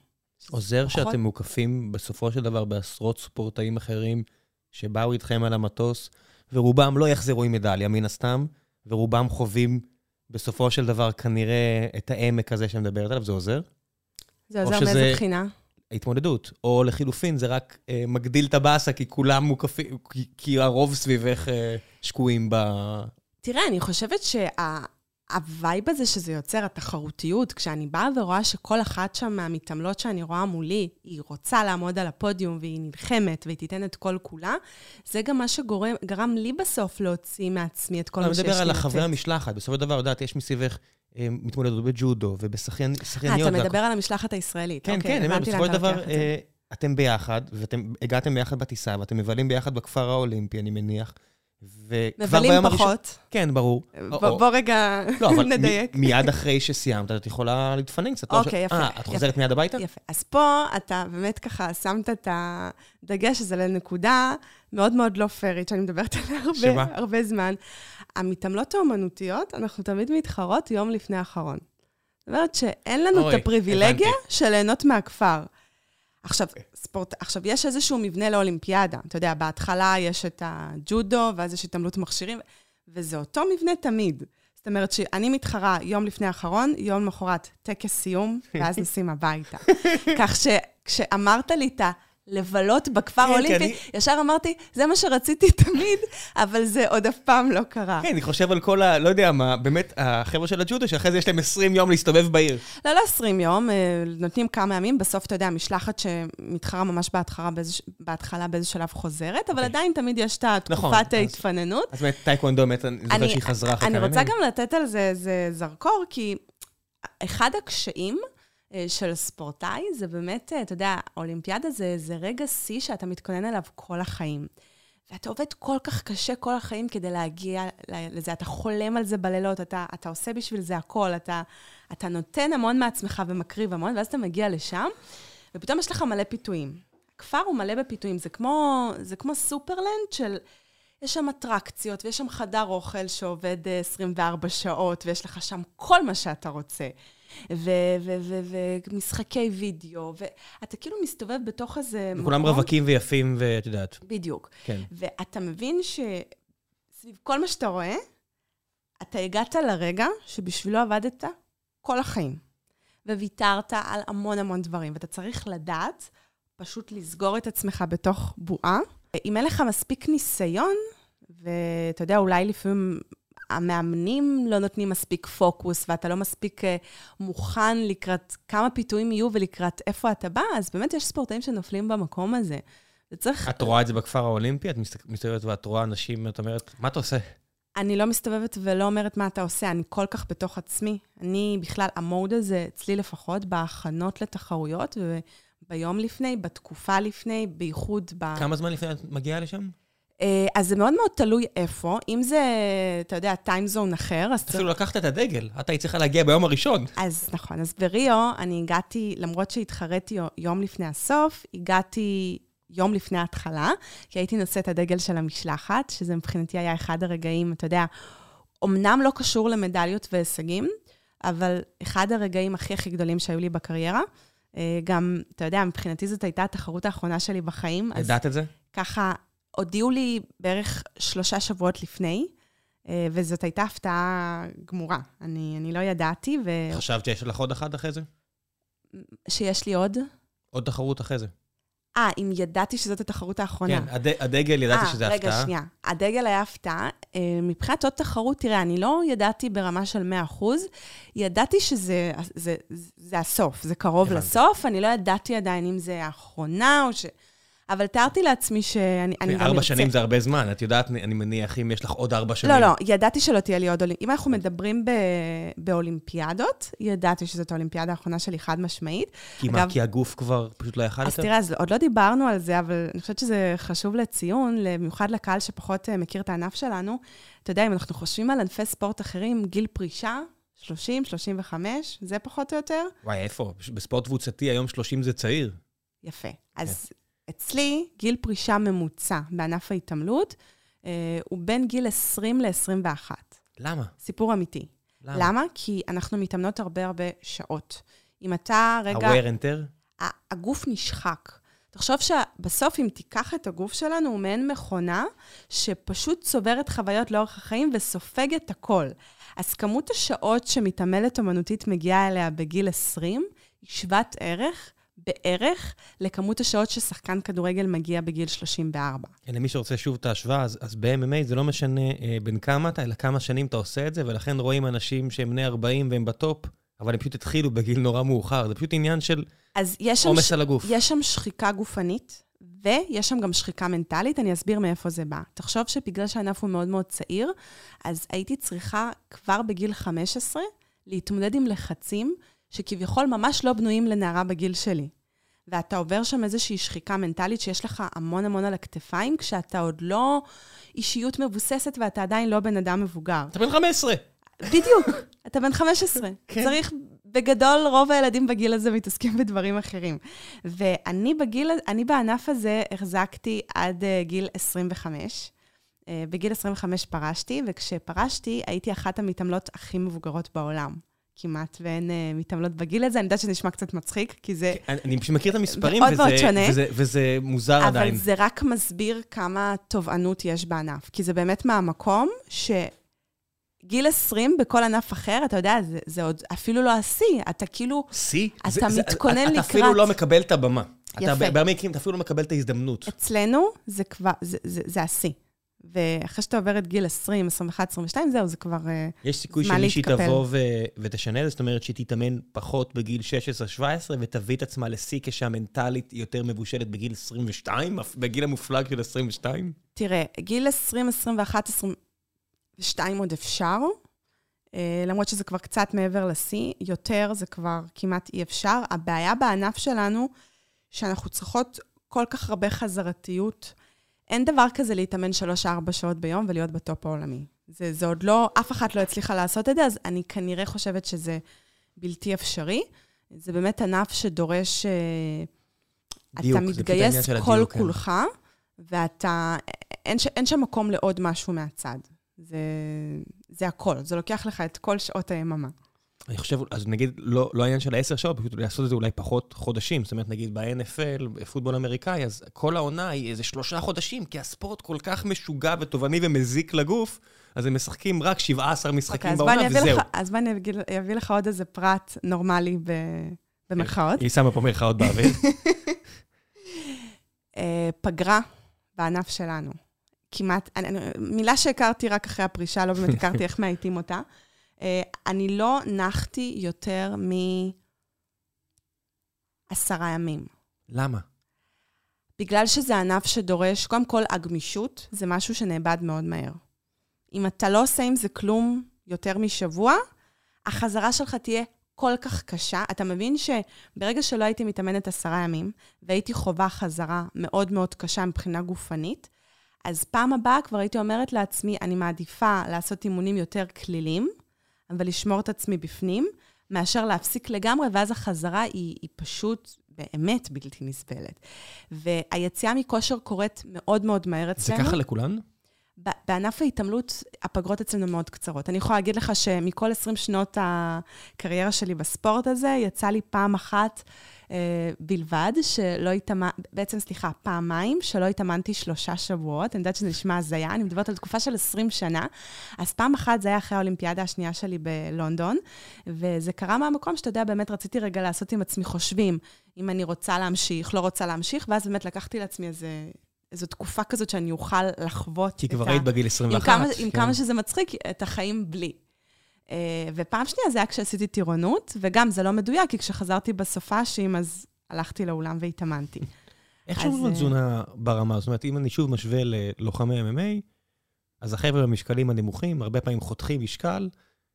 עוזר פחות... שאתם מוקפים בסופו של דבר בעשרות ספורטאים אחרים שבאו איתכם על המטוס, ורובם לא יחזרו עם מדליה, מן הסתם. ורובם חווים בסופו של דבר כנראה את העמק הזה שמדברת עליו, זה עוזר? זה עוזר מאיזה בחינה? התמודדות. או לחילופין, זה רק אה, מגדיל את הבאסה, כי כולם מוקפים, כי, כי הרוב סביבך אה, שקועים ב... תראה, אני חושבת שה... ה vibe הזה שזה יוצר, התחרותיות, כשאני באה ורואה שכל אחת שם מהמתעמלות שאני רואה מולי, היא רוצה לעמוד על הפודיום והיא נלחמת והיא תיתן את כל כולה, זה גם מה שגרם לי בסוף להוציא מעצמי את כל מה שיש לי לתת. אני מדבר על החברי המשלחת. בסופו של דבר, יודעת, יש מסביבך אה, מתמודדות בג'ודו ובשחייניות. אה, אתה מדבר על המשלחת הישראלית. כן, אוקיי, כן, בסופו של דבר, אה, אתם ביחד, ואתם הגעתם ביחד בטיסה, ואתם מבלים ביחד בכפר האולימפי, אני מניח. מבלים פחות. הראשון, כן, ברור. בוא, או, בוא רגע לא, אבל נדייק. מיד אחרי שסיימת, את יכולה להתפנק קצת. אוקיי, יפה. אה, את חוזרת מיד הביתה? יפה. אז פה אתה באמת ככה שמת את הדגש הזה לנקודה מאוד מאוד לא פיירית, שאני מדברת עליה הרבה, הרבה זמן. המתעמלות האומנותיות, אנחנו תמיד מתחרות יום לפני האחרון. זאת אומרת שאין לנו אוי, את הפריבילגיה הבנתי. של ליהנות מהכפר. עכשיו, ספורט, עכשיו, יש איזשהו מבנה לאולימפיאדה. אתה יודע, בהתחלה יש את הג'ודו, ואז יש התעמלות מכשירים, וזה אותו מבנה תמיד. זאת אומרת שאני מתחרה יום לפני האחרון, יום למחרת טקס סיום, ואז נוסעים הביתה. כך שכשאמרת לי את ה... לבלות בכפר כן, כי האולימפי, אני- ישר אמרתי, זה מה שרציתי תמיד, אבל זה עוד אף פעם לא קרה. כן, אני חושב על כל ה... לא יודע מה, באמת, החבר'ה של הג'ודו, שאחרי זה יש להם 20 יום להסתובב בעיר. לא, לא 20 יום, אה, נותנים כמה ימים, בסוף, אתה יודע, משלחת שמתחרה ממש בהתחלה, באיזוש, בהתחלה באיזה שלב חוזרת, אבל אוקיי. עדיין תמיד יש את נכון, התקופת אז- ההתפננות. אז באמת, טייקוונדו, באמת, אני זוכר שהיא חזרה אחרי אני כמה רוצה ימים. גם לתת על זה איזה זרקור, כי אחד הקשיים של ספורטאי זה באמת, אה, אתה יודע, אולימפיאדה זה, זה רגע שיא שאתה מתכונן אליו כל החיים. ואתה עובד כל כך קשה כל החיים כדי להגיע לזה, אתה חולם על זה בלילות, אתה, אתה עושה בשביל זה הכל, אתה, אתה נותן המון מעצמך ומקריב המון, ואז אתה מגיע לשם, ופתאום יש לך מלא פיתויים. הכפר הוא מלא בפיתויים, זה כמו, זה כמו סופרלנד של... יש שם אטרקציות, ויש שם חדר אוכל שעובד אה, 24 שעות, ויש לך שם כל מה שאתה רוצה. ומשחקי וידאו, ואתה כאילו מסתובב בתוך איזה כולם רווקים ויפים, ואת יודעת. בדיוק. כן. ואתה מבין שסביב כל מה שאתה רואה, אתה הגעת לרגע שבשבילו עבדת כל החיים. וויתרת על המון המון דברים, ואתה צריך לדעת פשוט לסגור את עצמך בתוך בועה. אם אין לך מספיק ניסיון, ואתה יודע, אולי לפעמים המאמנים לא נותנים מספיק פוקוס, ואתה לא מספיק אה, מוכן לקראת כמה פיתויים יהיו ולקראת איפה אתה בא, אז באמת יש ספורטאים שנופלים במקום הזה. וצריך... את רואה את זה בכפר האולימפי? את מסת- מסתובבת ואת רואה אנשים, את אומרת, מה אתה עושה? אני לא מסתובבת ולא אומרת מה אתה עושה, אני כל כך בתוך עצמי. אני בכלל, המוד הזה, אצלי לפחות, בהכנות לתחרויות, וביום לפני, בתקופה לפני, בייחוד ב... כמה זמן לפני את מגיעה לשם? אה, אז זה מאוד מאוד תלוי איפה. אם זה, אתה יודע, טיימזון אחר, אז. אפילו לקחת את הדגל. את היית צריכה להגיע ביום הראשון. אז נכון, אז בריו אני הגעתי, למרות שהתחרתי יום לפני הסוף, הגעתי יום לפני ההתחלה, כי הייתי נושאת הדגל של המשלחת, שזה מבחינתי היה אחד הרגעים, אתה יודע, אמנם לא קשור למדליות והישגים, אבל אחד הרגעים הכי הכי גדולים שהיו לי בקריירה. אה, גם, אתה יודע, מבחינתי זאת הייתה התחרות האחרונה שלי בחיים. ידעת את זה? ככה, הודיעו לי בערך שלושה שבועות לפני, אה, וזאת הייתה הפתעה גמורה. אני, אני לא ידעתי, חשבת שיש לך עוד אחת אחרי זה? ושיש לי עוד. עוד תחרות אחרי זה. אה, אם ידעתי שזאת התחרות האחרונה. כן, הד- הדגל, ידעתי שזה אה, רגע, הפתעה. שנייה. הדגל היה הפתעה. אה, מבחינת עוד תחרות, תראה, אני לא ידעתי ברמה של 100%, ידעתי שזה זה, זה הסוף, זה קרוב הבנתי. לסוף, אני לא ידעתי עדיין אם זה האחרונה או ש... אבל תיארתי לעצמי שאני אני גם ארבע ארצה- שנים זה הרבה זמן, את יודעת, אני מניח, אם יש לך עוד ארבע שנים. לא, לא, ידעתי שלא תהיה לי עוד אולימפיאדה. אם אנחנו מדברים ב... באולימפיאדות, ידעתי שזאת האולימפיאדה האחרונה שלי חד משמעית. כי מה, אגב- כי הגוף כבר פשוט לא יכל אז יותר? תראה, אז עוד לא דיברנו על זה, אבל אני חושבת שזה חשוב לציון, במיוחד לקהל שפחות אה, מכיר את הענף שלנו. אתה יודע, אם אנחנו חושבים על ענפי ספורט אחרים, גיל פרישה, 30, 35, זה פחות או יותר? וואי, איפה? בספורט קבוצתי היום 30 זה צעיר. יפה. אז אצלי, גיל פרישה ממוצע בענף ההתעמלות, אה, הוא בין גיל 20 ל-21. למה? סיפור אמיתי. למה? למה? כי אנחנו מתאמנות הרבה הרבה שעות. אם אתה רגע... ה-wear and tear? הגוף נשחק. תחשוב שבסוף, אם תיקח את הגוף שלנו, הוא מעין מכונה שפשוט צוברת חוויות לאורך החיים וסופגת הכל. אז כמות השעות שמתעמלת אומנותית מגיעה אליה בגיל 20, היא שוות ערך בערך לכמות השעות ששחקן כדורגל מגיע בגיל 34. כן, למי שרוצה שוב את ההשוואה, אז, אז ב-MMA זה לא משנה אה, בין כמה אתה, אלא כמה שנים אתה עושה את זה, ולכן רואים אנשים שהם בני 40 והם בטופ, אבל הם פשוט התחילו בגיל נורא מאוחר. זה פשוט עניין של עומס ש... על הגוף. יש שם שחיקה גופנית, ויש שם גם שחיקה מנטלית, אני אסביר מאיפה זה בא. תחשוב שבגלל שהענף הוא מאוד מאוד צעיר, אז הייתי צריכה כבר בגיל 15 להתמודד עם לחצים שכביכול ממש לא בנויים לנערה בגיל שלי. ואתה עובר שם איזושהי שחיקה מנטלית שיש לך המון המון על הכתפיים, כשאתה עוד לא אישיות מבוססת ואתה עדיין לא בן אדם מבוגר. אתה בן 15. בדיוק, אתה בן 15. כן. צריך, בגדול, רוב הילדים בגיל הזה מתעסקים בדברים אחרים. ואני בגיל, אני בענף הזה החזקתי עד uh, גיל 25. Uh, בגיל 25 פרשתי, וכשפרשתי הייתי אחת המתעמלות הכי מבוגרות בעולם. כמעט ואין uh, מתעמלות בגיל הזה. אני יודעת שזה נשמע קצת מצחיק, כי זה... אני, אני פשוט מכיר את המספרים, וזה, שונה. וזה, וזה מוזר אבל עדיין. זה רק מסביר כמה תובענות יש בענף. כי זה באמת מהמקום שגיל 20 בכל ענף אחר, אתה יודע, זה, זה עוד אפילו לא השיא. אתה כאילו... שיא? אתה זה- זה- מתכונן אתה לקראת. אפילו לא מקבל את הבמה. יפה. אתה בהרבה מקרים, אתה אפילו לא מקבל את ההזדמנות. אצלנו זה כבר, זה, זה, זה השיא. ואחרי שאתה עובר את גיל 20, 21, 22, זהו, זה כבר... אה, יש סיכוי זמן שמישהי להתקפל. תבוא ו- ותשנה את זה, זאת אומרת שהיא תתאמן פחות בגיל 16-17 ותביא את עצמה לשיא כשהמנטלית היא יותר מבושלת בגיל 22, אף- בגיל המופלג של 22? תראה, גיל 20, 21, 22 עוד אפשר, אה, למרות שזה כבר קצת מעבר לשיא, יותר זה כבר כמעט אי אפשר. הבעיה בענף שלנו, שאנחנו צריכות כל כך הרבה חזרתיות. אין דבר כזה להתאמן 3-4 שעות ביום ולהיות בטופ העולמי. זה, זה עוד לא, אף אחת לא הצליחה לעשות את זה, אז אני כנראה חושבת שזה בלתי אפשרי. זה באמת ענף שדורש... אה, דיוק, אתה מתגייס העניין של כל הדיוק, כן. ואתה... אין, ש, אין שם מקום לעוד משהו מהצד. זה, זה הכל, זה לוקח לך את כל שעות היממה. אני חושב, אז נגיד, לא, לא העניין של העשר שעות, פשוט לעשות את זה אולי פחות חודשים. זאת אומרת, נגיד ב-NFL, בפוטבול אמריקאי, אז כל העונה היא איזה שלושה חודשים, כי הספורט כל כך משוגע ותובעני ומזיק לגוף, אז הם משחקים רק 17 משחקים אוקיי, אז בוא בעונה, וזהו. לך, אז בוא אני אביא לך עוד איזה פרט נורמלי ב, במרכאות. היא שמה פה מירכאות באוויר. אה, פגרה בענף שלנו. כמעט, אני, מילה שהכרתי רק אחרי הפרישה, לא באמת הכרתי איך מאייתים אותה. אה, אני לא נחתי יותר מעשרה ימים. למה? בגלל שזה ענף שדורש, קודם כל, הגמישות זה משהו שנאבד מאוד מהר. אם אתה לא עושה עם זה כלום יותר משבוע, החזרה שלך תהיה כל כך קשה. אתה מבין שברגע שלא הייתי מתאמנת עשרה ימים, והייתי חווה חזרה מאוד מאוד קשה מבחינה גופנית, אז פעם הבאה כבר הייתי אומרת לעצמי, אני מעדיפה לעשות אימונים יותר כלילים, אבל לשמור את עצמי בפנים, מאשר להפסיק לגמרי, ואז החזרה היא, היא פשוט באמת בלתי נסבלת. והיציאה מכושר קורית מאוד מאוד מהר זה אצלנו. ככה לכולן? בענף ההתעמלות, הפגרות אצלנו מאוד קצרות. אני יכולה להגיד לך שמכל 20 שנות הקריירה שלי בספורט הזה, יצא לי פעם אחת בלבד, שלא התאמנתי, בעצם, סליחה, פעמיים, שלא התאמנתי שלושה שבועות. אני יודעת שזה נשמע הזיה, אני מדברת על תקופה של 20 שנה. אז פעם אחת זה היה אחרי האולימפיאדה השנייה שלי בלונדון, וזה קרה מהמקום שאתה יודע, באמת רציתי רגע לעשות עם עצמי חושבים, אם אני רוצה להמשיך, לא רוצה להמשיך, ואז באמת לקחתי לעצמי איזה... איזו תקופה כזאת שאני אוכל לחוות כי את כבר ה- היית בגיל עם 21. כמה, עם כן. כמה שזה מצחיק, את החיים בלי. Uh, ופעם שנייה זה היה כשעשיתי טירונות, וגם זה לא מדויק, כי כשחזרתי בסופאשים, אז הלכתי לאולם והתאמנתי. איך אז, שומרים על אה, תזונה ברמה? זאת אומרת, אם אני שוב משווה ללוחמי MMA, אז החבר'ה במשקלים הנמוכים, הרבה פעמים חותכים משקל.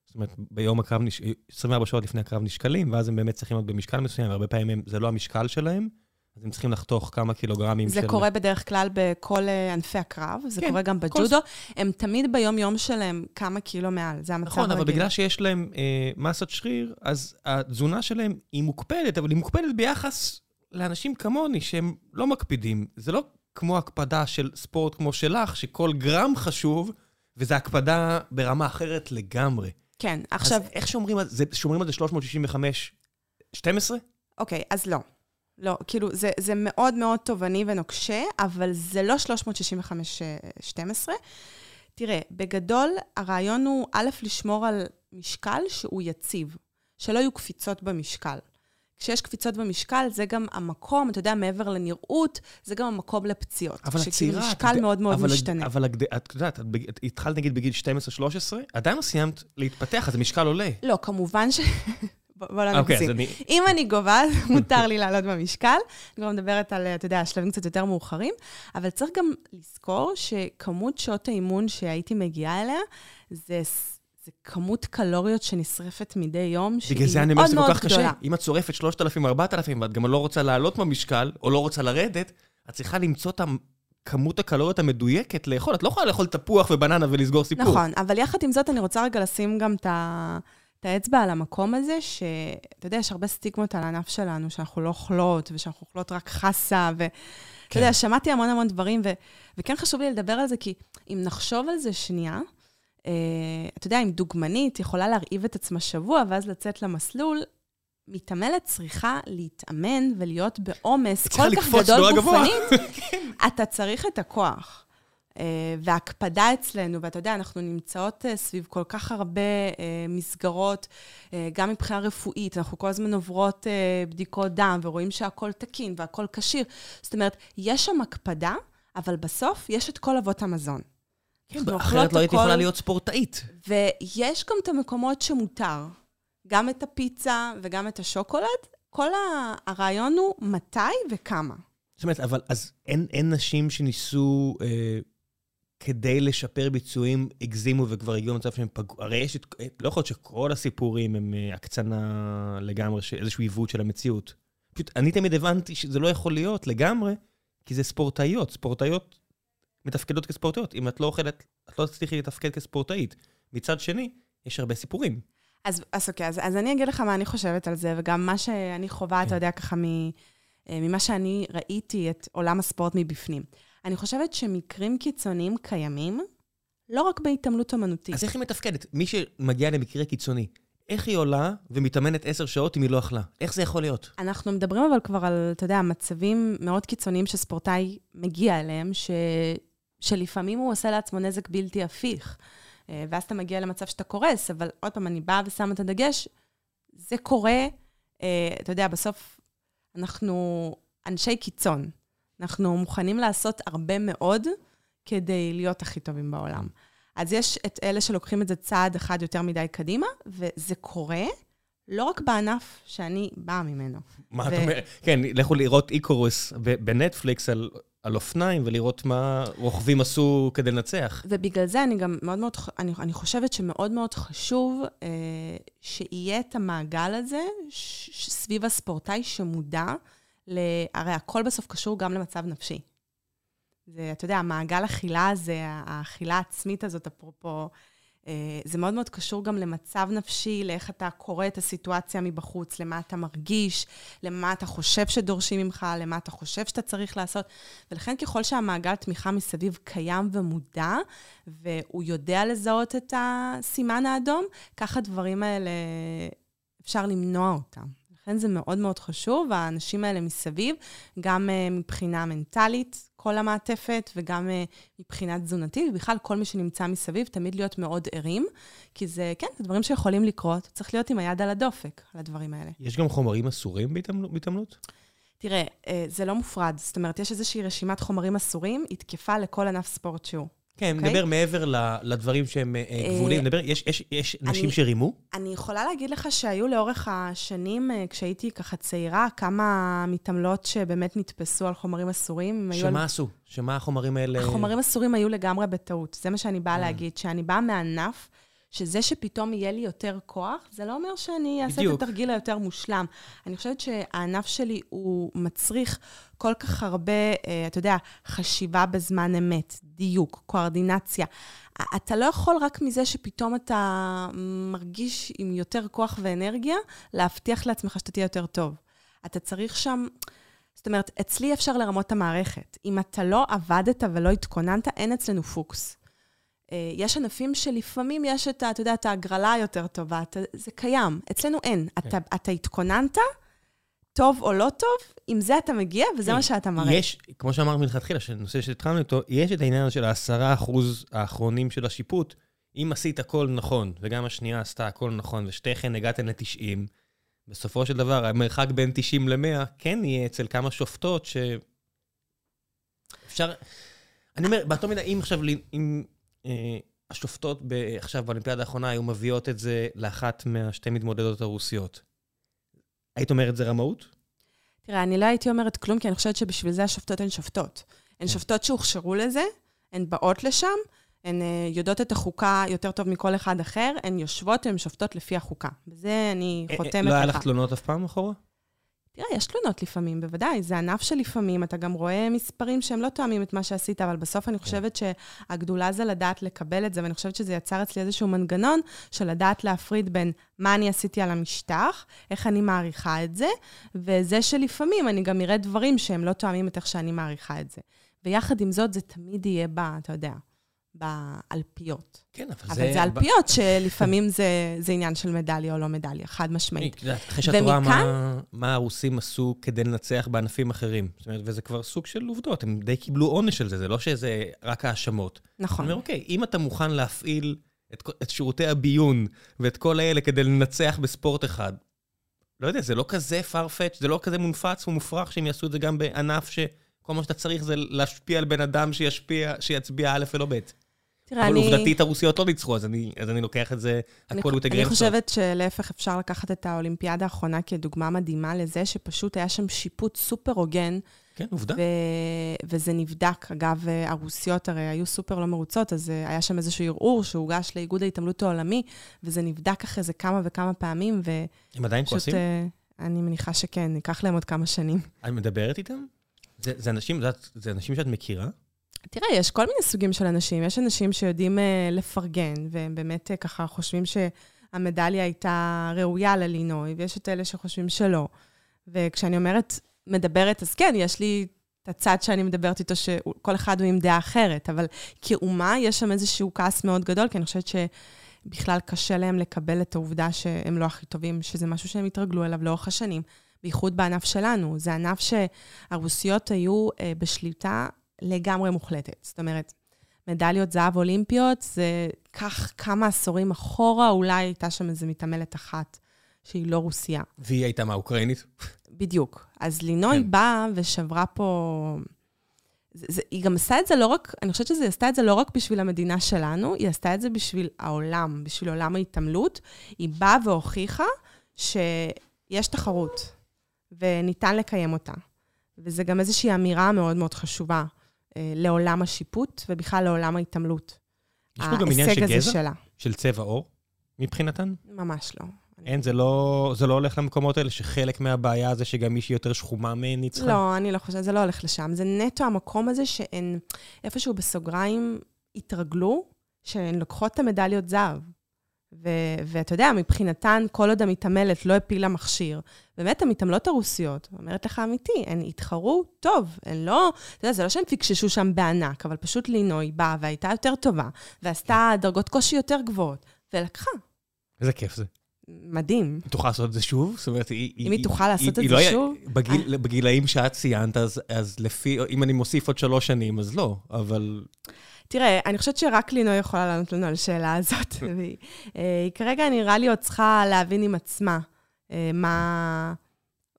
זאת אומרת, ביום הקרב, נש... 24 שעות לפני הקרב נשקלים, ואז הם באמת צריכים להיות במשקל מסוים, והרבה פעמים זה לא המשקל שלהם, אז הם צריכים לחתוך כמה קילוגרמים זה של... קורה בדרך כלל בכל אה, ענפי הקרב, זה כן, קורה גם כל- בג'ודו. הם תמיד ביום-יום שלהם כמה קילו מעל, זה המצב נכון, אבל הרגיל. בגלל שיש להם אה, מסת שריר, אז התזונה שלהם היא מוקפדת, אבל היא מוקפדת ביחס לאנשים כמוני, שהם לא מקפידים. זה לא כמו הקפדה של ספורט כמו שלך, שכל גרם חשוב, וזו הקפדה ברמה אחרת לגמרי. כן, עכשיו, אז איך שומרים על זה? שומרים על זה 365, 12? אוקיי, אז לא. לא, כאילו, זה, זה מאוד מאוד תובעני ונוקשה, אבל זה לא 365-12. תראה, בגדול, הרעיון הוא, א', לשמור על משקל שהוא יציב, שלא יהיו קפיצות במשקל. כשיש קפיצות במשקל, זה גם המקום, אתה יודע, מעבר לנראות, זה גם המקום לפציעות. אבל הצעירה... את משקל יודע- מאוד מאוד אבל משתנה. אבל את יודעת, את את התחלת נגיד בגיל 12-13, עדיין לא סיימת להתפתח, אז המשקל עולה. לא, כמובן ש... בוא לא אוקיי, נגזים. אני... אם אני גובה, מותר לי לעלות במשקל. אני כבר מדברת על, אתה יודע, שלבים קצת יותר מאוחרים, אבל צריך גם לזכור שכמות שעות האימון שהייתי מגיעה אליה, זה, זה כמות קלוריות שנשרפת מדי יום, שהיא בגלל זה אני אומר מאוד שזה כל מאוד כך קשה. גדולה. אם את צורפת 3,000, 4,000, ואת גם לא רוצה לעלות במשקל, או לא רוצה לרדת, את צריכה למצוא את כמות הקלוריות המדויקת לאכול. את לא יכולה לאכול תפוח ובננה ולסגור סיפור. נכון, אבל יחד עם זאת, אני רוצה רגע לשים גם את ה... את האצבע על המקום הזה, שאתה יודע, יש הרבה סטיגמות על הענף שלנו, שאנחנו לא אוכלות, ושאנחנו אוכלות רק חסה, ו... אתה כן. יודע, שמעתי המון המון דברים, ו... וכן חשוב לי לדבר על זה, כי אם נחשוב על זה שנייה, אה, אתה יודע, אם דוגמנית יכולה להרעיב את עצמה שבוע ואז לצאת למסלול, מתעמלת צריכה להתאמן ולהיות בעומס כל כך גדול גופנית, אתה צריך את הכוח. Uh, והקפדה אצלנו, ואתה יודע, אנחנו נמצאות uh, סביב כל כך הרבה uh, מסגרות, גם מבחינה רפואית, אנחנו כל הזמן עוברות בדיקות דם ורואים שהכל תקין והכל כשיר. זאת אומרת, יש שם הקפדה, אבל בסוף יש את כל אבות המזון. כן, אחרת לא הייתי יכולה להיות ספורטאית. ויש גם את המקומות שמותר. גם את הפיצה וגם את השוקולד. כל הרעיון הוא מתי וכמה. זאת אומרת, אבל אז אין, אין נשים שניסו, אה, כדי לשפר ביצועים, הגזימו וכבר הגיעו למצב שהם פגעו, הרי יש את, לא יכול להיות שכל הסיפורים הם אה, הקצנה לגמרי, איזשהו עיוות של המציאות. פשוט, אני תמיד הבנתי שזה לא יכול להיות לגמרי, כי זה ספורטאיות. ספורטאיות מתפקדות כספורטאיות. אם את לא אוכלת, את לא תצליחי לתפקד כספורטאית. מצד שני, יש הרבה סיפורים. אז, אז אוקיי, אז, אז אני אגיד לך מה אני חושבת על זה, וגם מה שאני חווה, כן. אתה יודע, ככה מ, אה, ממה שאני ראיתי את עולם הספורט מבפנים. אני חושבת שמקרים קיצוניים קיימים, לא רק בהתעמלות אמנותית. אז איך היא מתפקדת? מי שמגיע למקרה קיצוני, איך היא עולה ומתאמנת עשר שעות אם היא לא אכלה? איך זה יכול להיות? אנחנו מדברים אבל כבר על, אתה יודע, מצבים מאוד קיצוניים שספורטאי מגיע אליהם, ש... שלפעמים הוא עושה לעצמו נזק בלתי הפיך. אה, ואז אתה מגיע למצב שאתה קורס, אבל עוד פעם, אני באה ושמה את הדגש, זה קורה, אה, אתה יודע, בסוף אנחנו אנשי קיצון. אנחנו מוכנים לעשות הרבה מאוד כדי להיות הכי טובים בעולם. אז יש את אלה שלוקחים את זה צעד אחד יותר מדי קדימה, וזה קורה לא רק בענף שאני באה ממנו. מה ו... את אומרת? כן, לכו לראות איקורוס בנטפליקס על על אופניים ולראות מה רוכבים עשו כדי לנצח. ובגלל זה אני גם מאוד מאוד, אני, אני חושבת שמאוד מאוד חשוב אה, שיהיה את המעגל הזה ש, ש, סביב הספורטאי שמודע, ל, הרי הכל בסוף קשור גם למצב נפשי. זה, אתה יודע, המעגל אכילה הזה, האכילה העצמית הזאת, אפרופו אה, זה מאוד מאוד קשור גם למצב נפשי, לאיך אתה קורא את הסיטואציה מבחוץ, למה אתה מרגיש, למה אתה חושב שדורשים ממך, למה אתה חושב שאתה צריך לעשות. ולכן ככל שהמעגל תמיכה מסביב קיים ומודע, והוא יודע לזהות את הסימן האדום, ככה הדברים האלה, אפשר למנוע אותם. לכן זה מאוד מאוד חשוב, והאנשים האלה מסביב, גם uh, מבחינה מנטלית, כל המעטפת, וגם uh, מבחינה תזונתית, ובכלל כל מי שנמצא מסביב, תמיד להיות מאוד ערים, כי זה, כן, זה דברים שיכולים לקרות, צריך להיות עם היד על הדופק, על הדברים האלה. יש גם חומרים אסורים בהתעמלות? תראה, אה, זה לא מופרד. זאת אומרת, יש איזושהי רשימת חומרים אסורים, היא תקפה לכל ענף ספורט שהוא. כן, okay? אוקיי? נדבר מעבר לדברים שהם אה, אה, גבולים, נדבר, יש, יש, יש נשים אני, שרימו? אני יכולה להגיד לך שהיו לאורך השנים, אה, כשהייתי ככה צעירה, כמה מתעמלות שבאמת נתפסו על חומרים אסורים. שמה על... עשו? שמה החומרים האלה... החומרים אסורים היו לגמרי בטעות. זה מה שאני באה להגיד, שאני באה מענף שזה שפתאום יהיה לי יותר כוח, זה לא אומר שאני אעשה בדיוק. את התרגיל היותר מושלם. אני חושבת שהענף שלי הוא מצריך כל כך הרבה, אה, אתה יודע, חשיבה בזמן אמת, דיוק, קואורדינציה. אתה לא יכול רק מזה שפתאום אתה מרגיש עם יותר כוח ואנרגיה, להבטיח לעצמך שאתה תהיה יותר טוב. אתה צריך שם... זאת אומרת, אצלי אפשר לרמות את המערכת. אם אתה לא עבדת ולא התכוננת, אין אצלנו פוקס. אה, יש ענפים שלפעמים יש את, אתה יודע, את ההגרלה היותר טובה, אתה, זה קיים. אצלנו אין. כן. אתה, אתה התכוננת, טוב או לא טוב, עם זה אתה מגיע וזה מה שאתה מראה. יש, כמו שאמרת מלכתחילה, שנושא שהתחלנו איתו, יש את העניין של העשרה אחוז האחרונים של השיפוט. אם עשית הכל נכון, וגם השנייה עשתה הכל נכון, ושתיכן הגעתן ל-90, בסופו של דבר, המרחק בין 90 ל-100 כן יהיה אצל כמה שופטות ש... אפשר... אני אומר, באותו מידה, אם עכשיו, אם השופטות עכשיו באולימפיאדה האחרונה היו מביאות את זה לאחת מהשתי מתמודדות הרוסיות. היית אומרת זה רמאות? תראה, אני לא הייתי אומרת כלום, כי אני חושבת שבשביל זה השופטות הן שופטות. הן כן. שופטות שהוכשרו לזה, הן באות לשם, הן uh, יודעות את החוקה יותר טוב מכל אחד אחר, הן יושבות והן שופטות לפי החוקה. בזה אני חותמת לך. לא היה לך תלונות אף פעם אחורה? תראה, יש תלונות לפעמים, בוודאי. זה ענף שלפעמים אתה גם רואה מספרים שהם לא תואמים את מה שעשית, אבל בסוף אני חושבת שהגדולה זה לדעת לקבל את זה, ואני חושבת שזה יצר אצלי איזשהו מנגנון של לדעת להפריד בין מה אני עשיתי על המשטח, איך אני מעריכה את זה, וזה שלפעמים אני גם אראה דברים שהם לא תואמים את איך שאני מעריכה את זה. ויחד עם זאת, זה תמיד יהיה בה, אתה יודע, באלפיות. כן, אבל, אבל זה... זה אלפיות, שלפעמים זה, זה עניין של מדליה או לא מדליה, חד משמעית. אחרי שאת רואה מה, מה הרוסים עשו כדי לנצח בענפים אחרים. זאת אומרת, וזה כבר סוג של עובדות, הם די קיבלו עונש על זה, זה לא שזה רק האשמות. נכון. אני אומר, אוקיי, אם אתה מוכן להפעיל את, כל- את שירותי הביון ואת כל האלה כדי לנצח בספורט אחד, לא יודע, זה לא כזה farfetch, זה לא כזה מונפץ ומופרך שהם יעשו את זה גם בענף שכל מה שאתה צריך זה להשפיע על בן אדם שישפיע, שיצביע א' ולא ב'. תראה, אבל אני... עובדתית הרוסיות לא ניצחו, אז אני, אז אני לוקח את זה, אני, הכל הוא אני תגרם חושבת שלהפך אפשר לקחת את האולימפיאדה האחרונה כדוגמה מדהימה לזה שפשוט היה שם שיפוט סופר הוגן, כן, עובדה. ו... וזה נבדק. אגב, הרוסיות הרי היו סופר לא מרוצות, אז אה, היה שם איזשהו ערעור שהוגש לאיגוד ההתעמלות העולמי, וזה נבדק אחרי זה כמה וכמה פעמים, הם עדיין ופשוט, כועסים? אה, אני מניחה שכן, ייקח להם עוד כמה שנים. את מדברת איתם? זה, זה אנשים, זה, זה אנשים שאת מכירה? תראה, יש כל מיני סוגים של אנשים. יש אנשים שיודעים uh, לפרגן, והם באמת uh, ככה חושבים שהמדליה הייתה ראויה ללינוי, ויש את אלה שחושבים שלא. וכשאני אומרת מדברת, אז כן, יש לי את הצד שאני מדברת איתו, שכל אחד הוא עם דעה אחרת, אבל כאומה יש שם איזשהו כעס מאוד גדול, כי אני חושבת שבכלל קשה להם לקבל את העובדה שהם לא הכי טובים, שזה משהו שהם התרגלו אליו לאורך השנים, בייחוד בענף שלנו. זה ענף שהרוסיות היו uh, בשליטה לגמרי מוחלטת. זאת אומרת, מדליות זהב אולימפיות, זה כך כמה עשורים אחורה, אולי הייתה שם איזו מתעמלת אחת שהיא לא רוסייה. והיא הייתה מה, אוקראינית? בדיוק. אז לינוי כן. באה ושברה פה... זה, זה, היא גם עשתה את זה לא רק, אני חושבת שהיא עשתה את זה לא רק בשביל המדינה שלנו, היא עשתה את זה בשביל העולם, בשביל עולם ההתעמלות. היא באה והוכיחה שיש תחרות, וניתן לקיים אותה. וזה גם איזושהי אמירה מאוד מאוד חשובה לעולם השיפוט, ובכלל לעולם ההתעמלות. יש פה גם עניין של גזע? שלה. של צבע עור, מבחינתן? ממש לא. אין, זה לא, זה לא הולך למקומות האלה, שחלק מהבעיה זה שגם מישהי יותר שחומה מהן ניצחה? לא, אני לא חושבת, זה לא הולך לשם. זה נטו המקום הזה שהן איפשהו בסוגריים התרגלו שהן לוקחות את המדליות זהב. ו- ואתה יודע, מבחינתן, כל עוד המתעמלת לא הפילה מכשיר, באמת המתעמלות הרוסיות, אומרת לך אמיתי, הן התחרו טוב, הן לא, אתה יודע, זה לא שהן פיקששו שם בענק, אבל פשוט לינוי באה והייתה יותר טובה, ועשתה דרגות קושי יותר גבוהות, ולקחה. איזה כיף זה. מדהים. היא תוכל לעשות את זה שוב? זאת אומרת, היא... אם היא תוכל לעשות את היא זה לא היה- שוב? בגיל, בגילאים שאת ציינת, אז, אז לפי, אם אני מוסיף עוד שלוש שנים, אז לא, אבל... תראה, אני חושבת שרק לינוי יכולה לענות לנו על השאלה הזאת. והיא, אה, היא כרגע נראה לי עוד צריכה להבין עם עצמה אה, מה,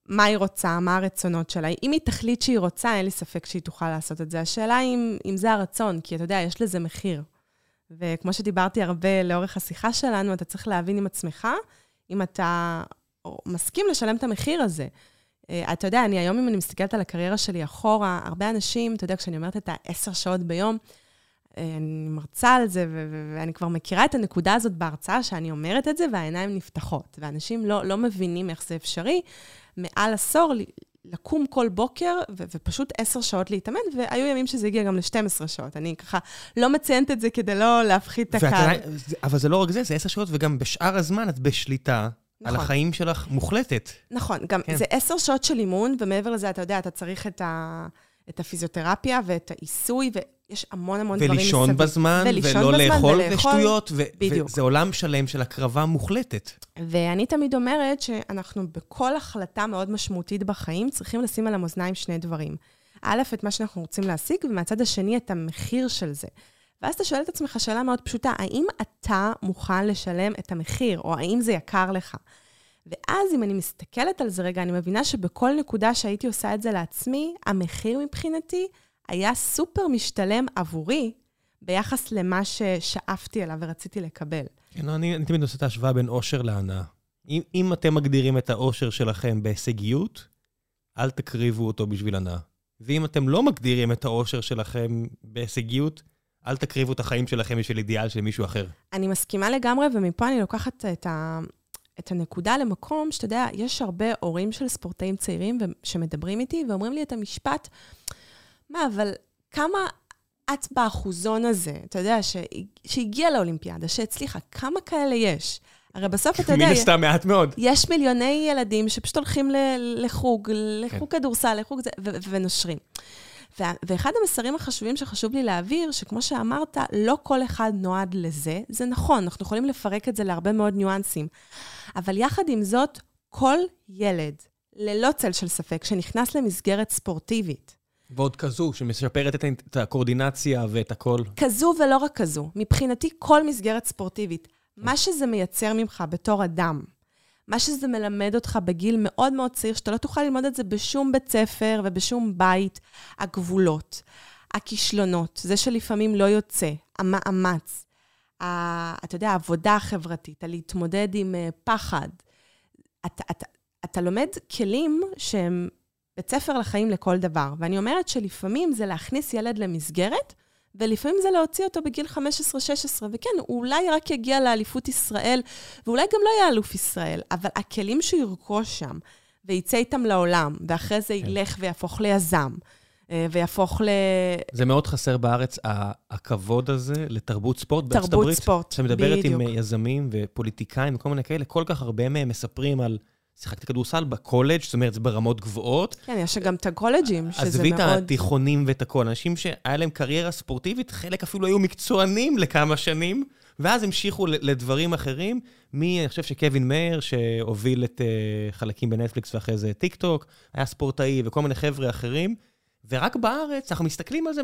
מה היא רוצה, מה הרצונות שלה. אם היא תחליט שהיא רוצה, אין לי ספק שהיא תוכל לעשות את זה. השאלה אם, אם זה הרצון, כי אתה יודע, יש לזה מחיר. וכמו שדיברתי הרבה לאורך השיחה שלנו, אתה צריך להבין עם עצמך אם אתה מסכים לשלם את המחיר הזה. אה, אתה יודע, אני היום, אם אני מסתכלת על הקריירה שלי אחורה, הרבה אנשים, אתה יודע, כשאני אומרת את העשר שעות ביום, אני מרצה על זה, ואני כבר מכירה את הנקודה הזאת בהרצאה, שאני אומרת את זה, והעיניים נפתחות. ואנשים לא, לא מבינים איך זה אפשרי. מעל עשור, לקום כל בוקר, ו- ופשוט עשר שעות להתאמן, והיו ימים שזה הגיע גם ל-12 שעות. אני ככה לא מציינת את זה כדי לא להפחית את הקהל. אבל זה לא רק זה, זה עשר שעות, וגם בשאר הזמן את בשליטה על נכון. החיים שלך מוחלטת. נכון, גם כן. זה עשר שעות של אימון, ומעבר לזה, אתה יודע, אתה צריך את, ה, את הפיזיותרפיה ואת העיסוי, ויש המון המון דברים מסביב. ולישון בזמן, ולא לאכול ולאכול. שטויות, ו- בדיוק. וזה עולם שלם של הקרבה מוחלטת. ואני תמיד אומרת שאנחנו בכל החלטה מאוד משמעותית בחיים צריכים לשים על המאזניים שני דברים. א', את מה שאנחנו רוצים להשיג, ומהצד השני, את המחיר של זה. ואז אתה שואל את עצמך שאלה מאוד פשוטה, האם אתה מוכן לשלם את המחיר, או האם זה יקר לך? ואז אם אני מסתכלת על זה רגע, אני מבינה שבכל נקודה שהייתי עושה את זה לעצמי, המחיר מבחינתי היה סופר משתלם עבורי ביחס למה ששאפתי אליו ורציתי לקבל. כן, לא, אני, אני תמיד עושה את ההשוואה בין אושר להנאה. אם, אם אתם מגדירים את האושר שלכם בהישגיות, אל תקריבו אותו בשביל הנאה. ואם אתם לא מגדירים את האושר שלכם בהישגיות, אל תקריבו את החיים שלכם בשביל אידיאל של מישהו אחר. אני מסכימה לגמרי, ומפה אני לוקחת את, ה, את הנקודה למקום שאתה יודע, יש הרבה הורים של ספורטאים צעירים שמדברים איתי ואומרים לי את המשפט, מה, אבל כמה את באחוזון הזה, אתה יודע, ש- שהגיעה לאולימפיאדה, שהצליחה, כמה כאלה יש? הרי בסוף אתה יודע... מן הסתם מעט מאוד. יש מיליוני ילדים שפשוט הולכים לחוג, לחוג כן. כדורסל, לחוג זה, ונושרים. ואחד המסרים החשובים שחשוב לי להעביר, שכמו שאמרת, לא כל אחד נועד לזה. זה נכון, אנחנו יכולים לפרק את זה להרבה מאוד ניואנסים. אבל יחד עם זאת, כל ילד, ללא צל של ספק, שנכנס למסגרת ספורטיבית, ועוד כזו, שמשפרת את הקואורדינציה ואת הכל. כזו ולא רק כזו. מבחינתי, כל מסגרת ספורטיבית, מה שזה מייצר ממך בתור אדם, מה שזה מלמד אותך בגיל מאוד מאוד צעיר, שאתה לא תוכל ללמוד את זה בשום בית ספר ובשום בית, הגבולות, הכישלונות, זה שלפעמים לא יוצא, המאמץ, אתה יודע, העבודה החברתית, הלהתמודד עם uh, פחד. אתה, אתה, אתה לומד כלים שהם בית ספר לחיים לכל דבר. ואני אומרת שלפעמים זה להכניס ילד למסגרת, ולפעמים זה להוציא אותו בגיל 15-16, וכן, הוא אולי רק יגיע לאליפות ישראל, ואולי גם לא יהיה אלוף ישראל, אבל הכלים שהוא ירכוש שם, ויצא איתם לעולם, ואחרי זה כן. ילך ויהפוך ליזם, אה, ויהפוך ל... זה מאוד חסר בארץ, הכבוד הזה לתרבות ספורט בארצות הברית. תרבות ספורט, בדיוק. כשמדברת עם יזמים ופוליטיקאים וכל מיני כאלה, כל כך הרבה מהם מספרים על... שיחקתי כדורסל בקולג', זאת אומרת, זה ברמות גבוהות. כן, יש גם את הקולג'ים, שזה מאוד... עזבי את התיכונים ואת הכל, אנשים שהיה להם קריירה ספורטיבית, חלק אפילו היו מקצוענים לכמה שנים, ואז המשיכו לדברים אחרים. מי, אני חושב שקווין מאיר, שהוביל את uh, חלקים בנטפליקס ואחרי זה טיק טוק, היה ספורטאי וכל מיני חבר'ה אחרים. ורק בארץ, אנחנו מסתכלים על זה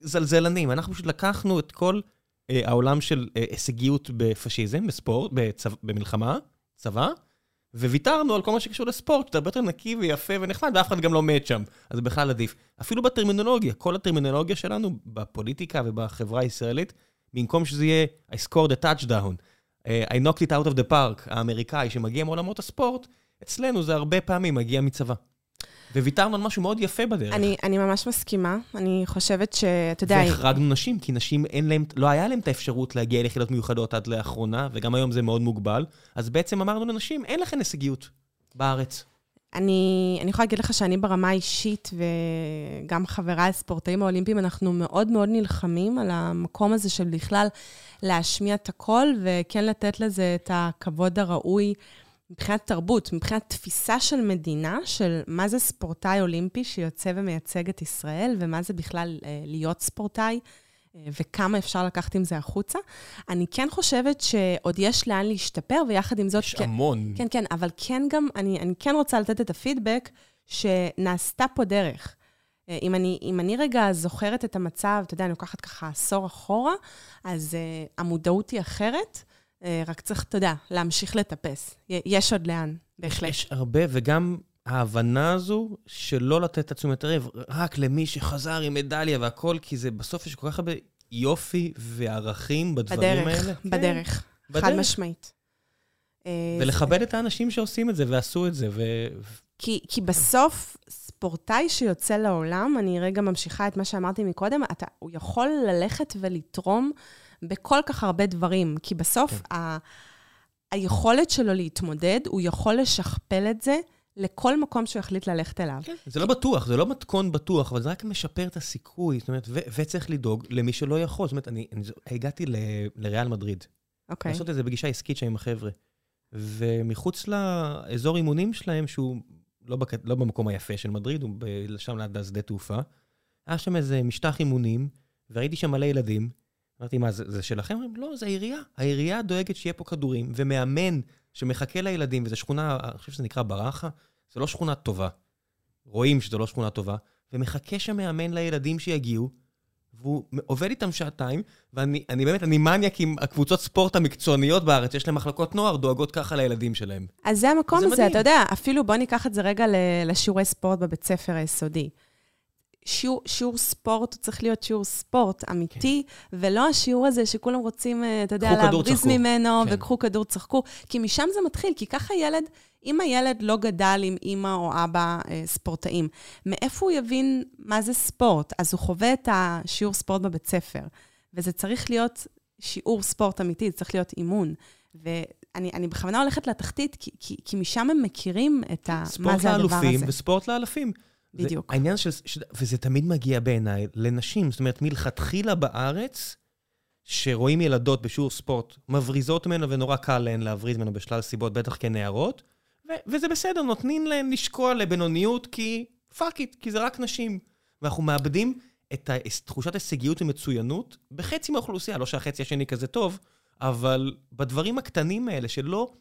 בזלזלנות. אנחנו פשוט לקחנו את כל uh, העולם של uh, הישגיות בפשיזם, בספורט, בצו, במלחמה, צבא, וויתרנו על כל מה שקשור לספורט, שאתה הרבה יותר נקי ויפה ונחמד, ואף אחד גם לא מת שם. אז זה בכלל עדיף. אפילו בטרמינולוגיה, כל הטרמינולוגיה שלנו, בפוליטיקה ובחברה הישראלית, במקום שזה יהיה I scored a touchdown, uh, I knocked it out of the park, האמריקאי שמגיע מעולמות הספורט, אצלנו זה הרבה פעמים מגיע מצבא. וויתרנו על משהו מאוד יפה בדרך. אני, אני ממש מסכימה. אני חושבת שאתה יודע... והחרגנו נשים, כי נשים אין להם, לא היה להם את האפשרות להגיע ליחידות מיוחדות עד לאחרונה, וגם היום זה מאוד מוגבל. אז בעצם אמרנו לנשים, אין לכם הישגיות בארץ. אני, אני יכולה להגיד לך שאני ברמה האישית, וגם חבריי הספורטאים האולימפיים, אנחנו מאוד מאוד נלחמים על המקום הזה של בכלל להשמיע את הקול, וכן לתת לזה את הכבוד הראוי. מבחינת תרבות, מבחינת תפיסה של מדינה, של מה זה ספורטאי אולימפי שיוצא ומייצג את ישראל, ומה זה בכלל אה, להיות ספורטאי, אה, וכמה אפשר לקחת עם זה החוצה. אני כן חושבת שעוד יש לאן להשתפר, ויחד עם זאת... יש כן, המון. כן, כן, אבל כן גם, אני, אני כן רוצה לתת את הפידבק שנעשתה פה דרך. אה, אם אני, אם אני רגע זוכרת את המצב, אתה יודע, אני לוקחת ככה עשור אחורה, אז uh, המודעות היא אחרת. אה, רק צריך, אתה יודע, להמשיך לטפס. יש עוד לאן, בהחלט. יש הרבה, וגם ההבנה הזו שלא לתת את התשומת לב רק למי שחזר עם מדליה והכל, כי זה בסוף יש כל כך הרבה יופי וערכים בדברים בדרך, האלה. בדרך, בדרך. בדרך. חד משמעית. אה, ולכבד זה... את האנשים שעושים את זה ועשו את זה. ו... כי, כי בסוף, ספורטאי שיוצא לעולם, אני רגע ממשיכה את מה שאמרתי מקודם, אתה, הוא יכול ללכת ולתרום בכל כך הרבה דברים, כי בסוף כן. ה... היכולת שלו להתמודד, הוא יכול לשכפל את זה לכל מקום שהוא יחליט ללכת אליו. כן, זה לא בטוח, זה לא מתכון בטוח, אבל זה רק משפר את הסיכוי, זאת אומרת, ו- וצריך לדאוג למי שלא יכול. זאת אומרת, אני, אני הגעתי ל- לריאל מדריד. אוקיי. לעשות את זה בגישה עסקית שם עם החבר'ה. ומחוץ לאזור אימונים שלהם, שהוא לא, בק... לא במקום היפה של מדריד, הוא ב... שם ליד השדה תעופה, היה שם איזה משטח אימונים, וראיתי שם מלא ילדים, אמרתי, מה, זה, זה שלכם? אומרים, לא, זה העירייה. העירייה דואגת שיהיה פה כדורים, ומאמן שמחכה לילדים, וזו שכונה, אני חושב שזה נקרא ברחה, זו לא שכונה טובה. רואים שזו לא שכונה טובה, ומחכה שם מאמן לילדים שיגיעו, והוא עובד איתם שעתיים, ואני אני באמת, אני מניאק עם הקבוצות ספורט המקצועניות בארץ, יש להם מחלקות נוער, דואגות ככה לילדים שלהם. אז זה המקום הזה, אתה יודע, אפילו בוא ניקח את זה רגע לשיעורי ספורט בבית ספר היסודי. שיעור, שיעור ספורט, צריך להיות שיעור ספורט אמיתי, כן. ולא השיעור הזה שכולם רוצים, אה, אתה יודע, להבריז ממנו, כן. וקחו כדור, צחקו. כי משם זה מתחיל, כי ככה ילד, אם הילד לא גדל עם אימא או אבא אה, ספורטאים, מאיפה הוא יבין מה זה ספורט? אז הוא חווה את השיעור ספורט בבית ספר, וזה צריך להיות שיעור ספורט אמיתי, זה צריך להיות אימון. ואני אני בכוונה הולכת לתחתית, כי, כי, כי משם הם מכירים את ה, מה זה הדבר הזה. ספורט לאלופים וספורט לאלפים. בדיוק. זה, העניין של, ש, וזה תמיד מגיע בעיניי לנשים, זאת אומרת, מלכתחילה בארץ, שרואים ילדות בשיעור ספורט, מבריזות ממנו ונורא קל להן להבריז ממנו בשלל סיבות, בטח כנערות, ו- וזה בסדר, נותנים להן לשקוע לבינוניות כי fuck it, כי זה רק נשים. ואנחנו מאבדים את תחושת הישגיות ומצוינות בחצי מהאוכלוסייה. לא שהחצי השני כזה טוב, אבל בדברים הקטנים האלה, שלא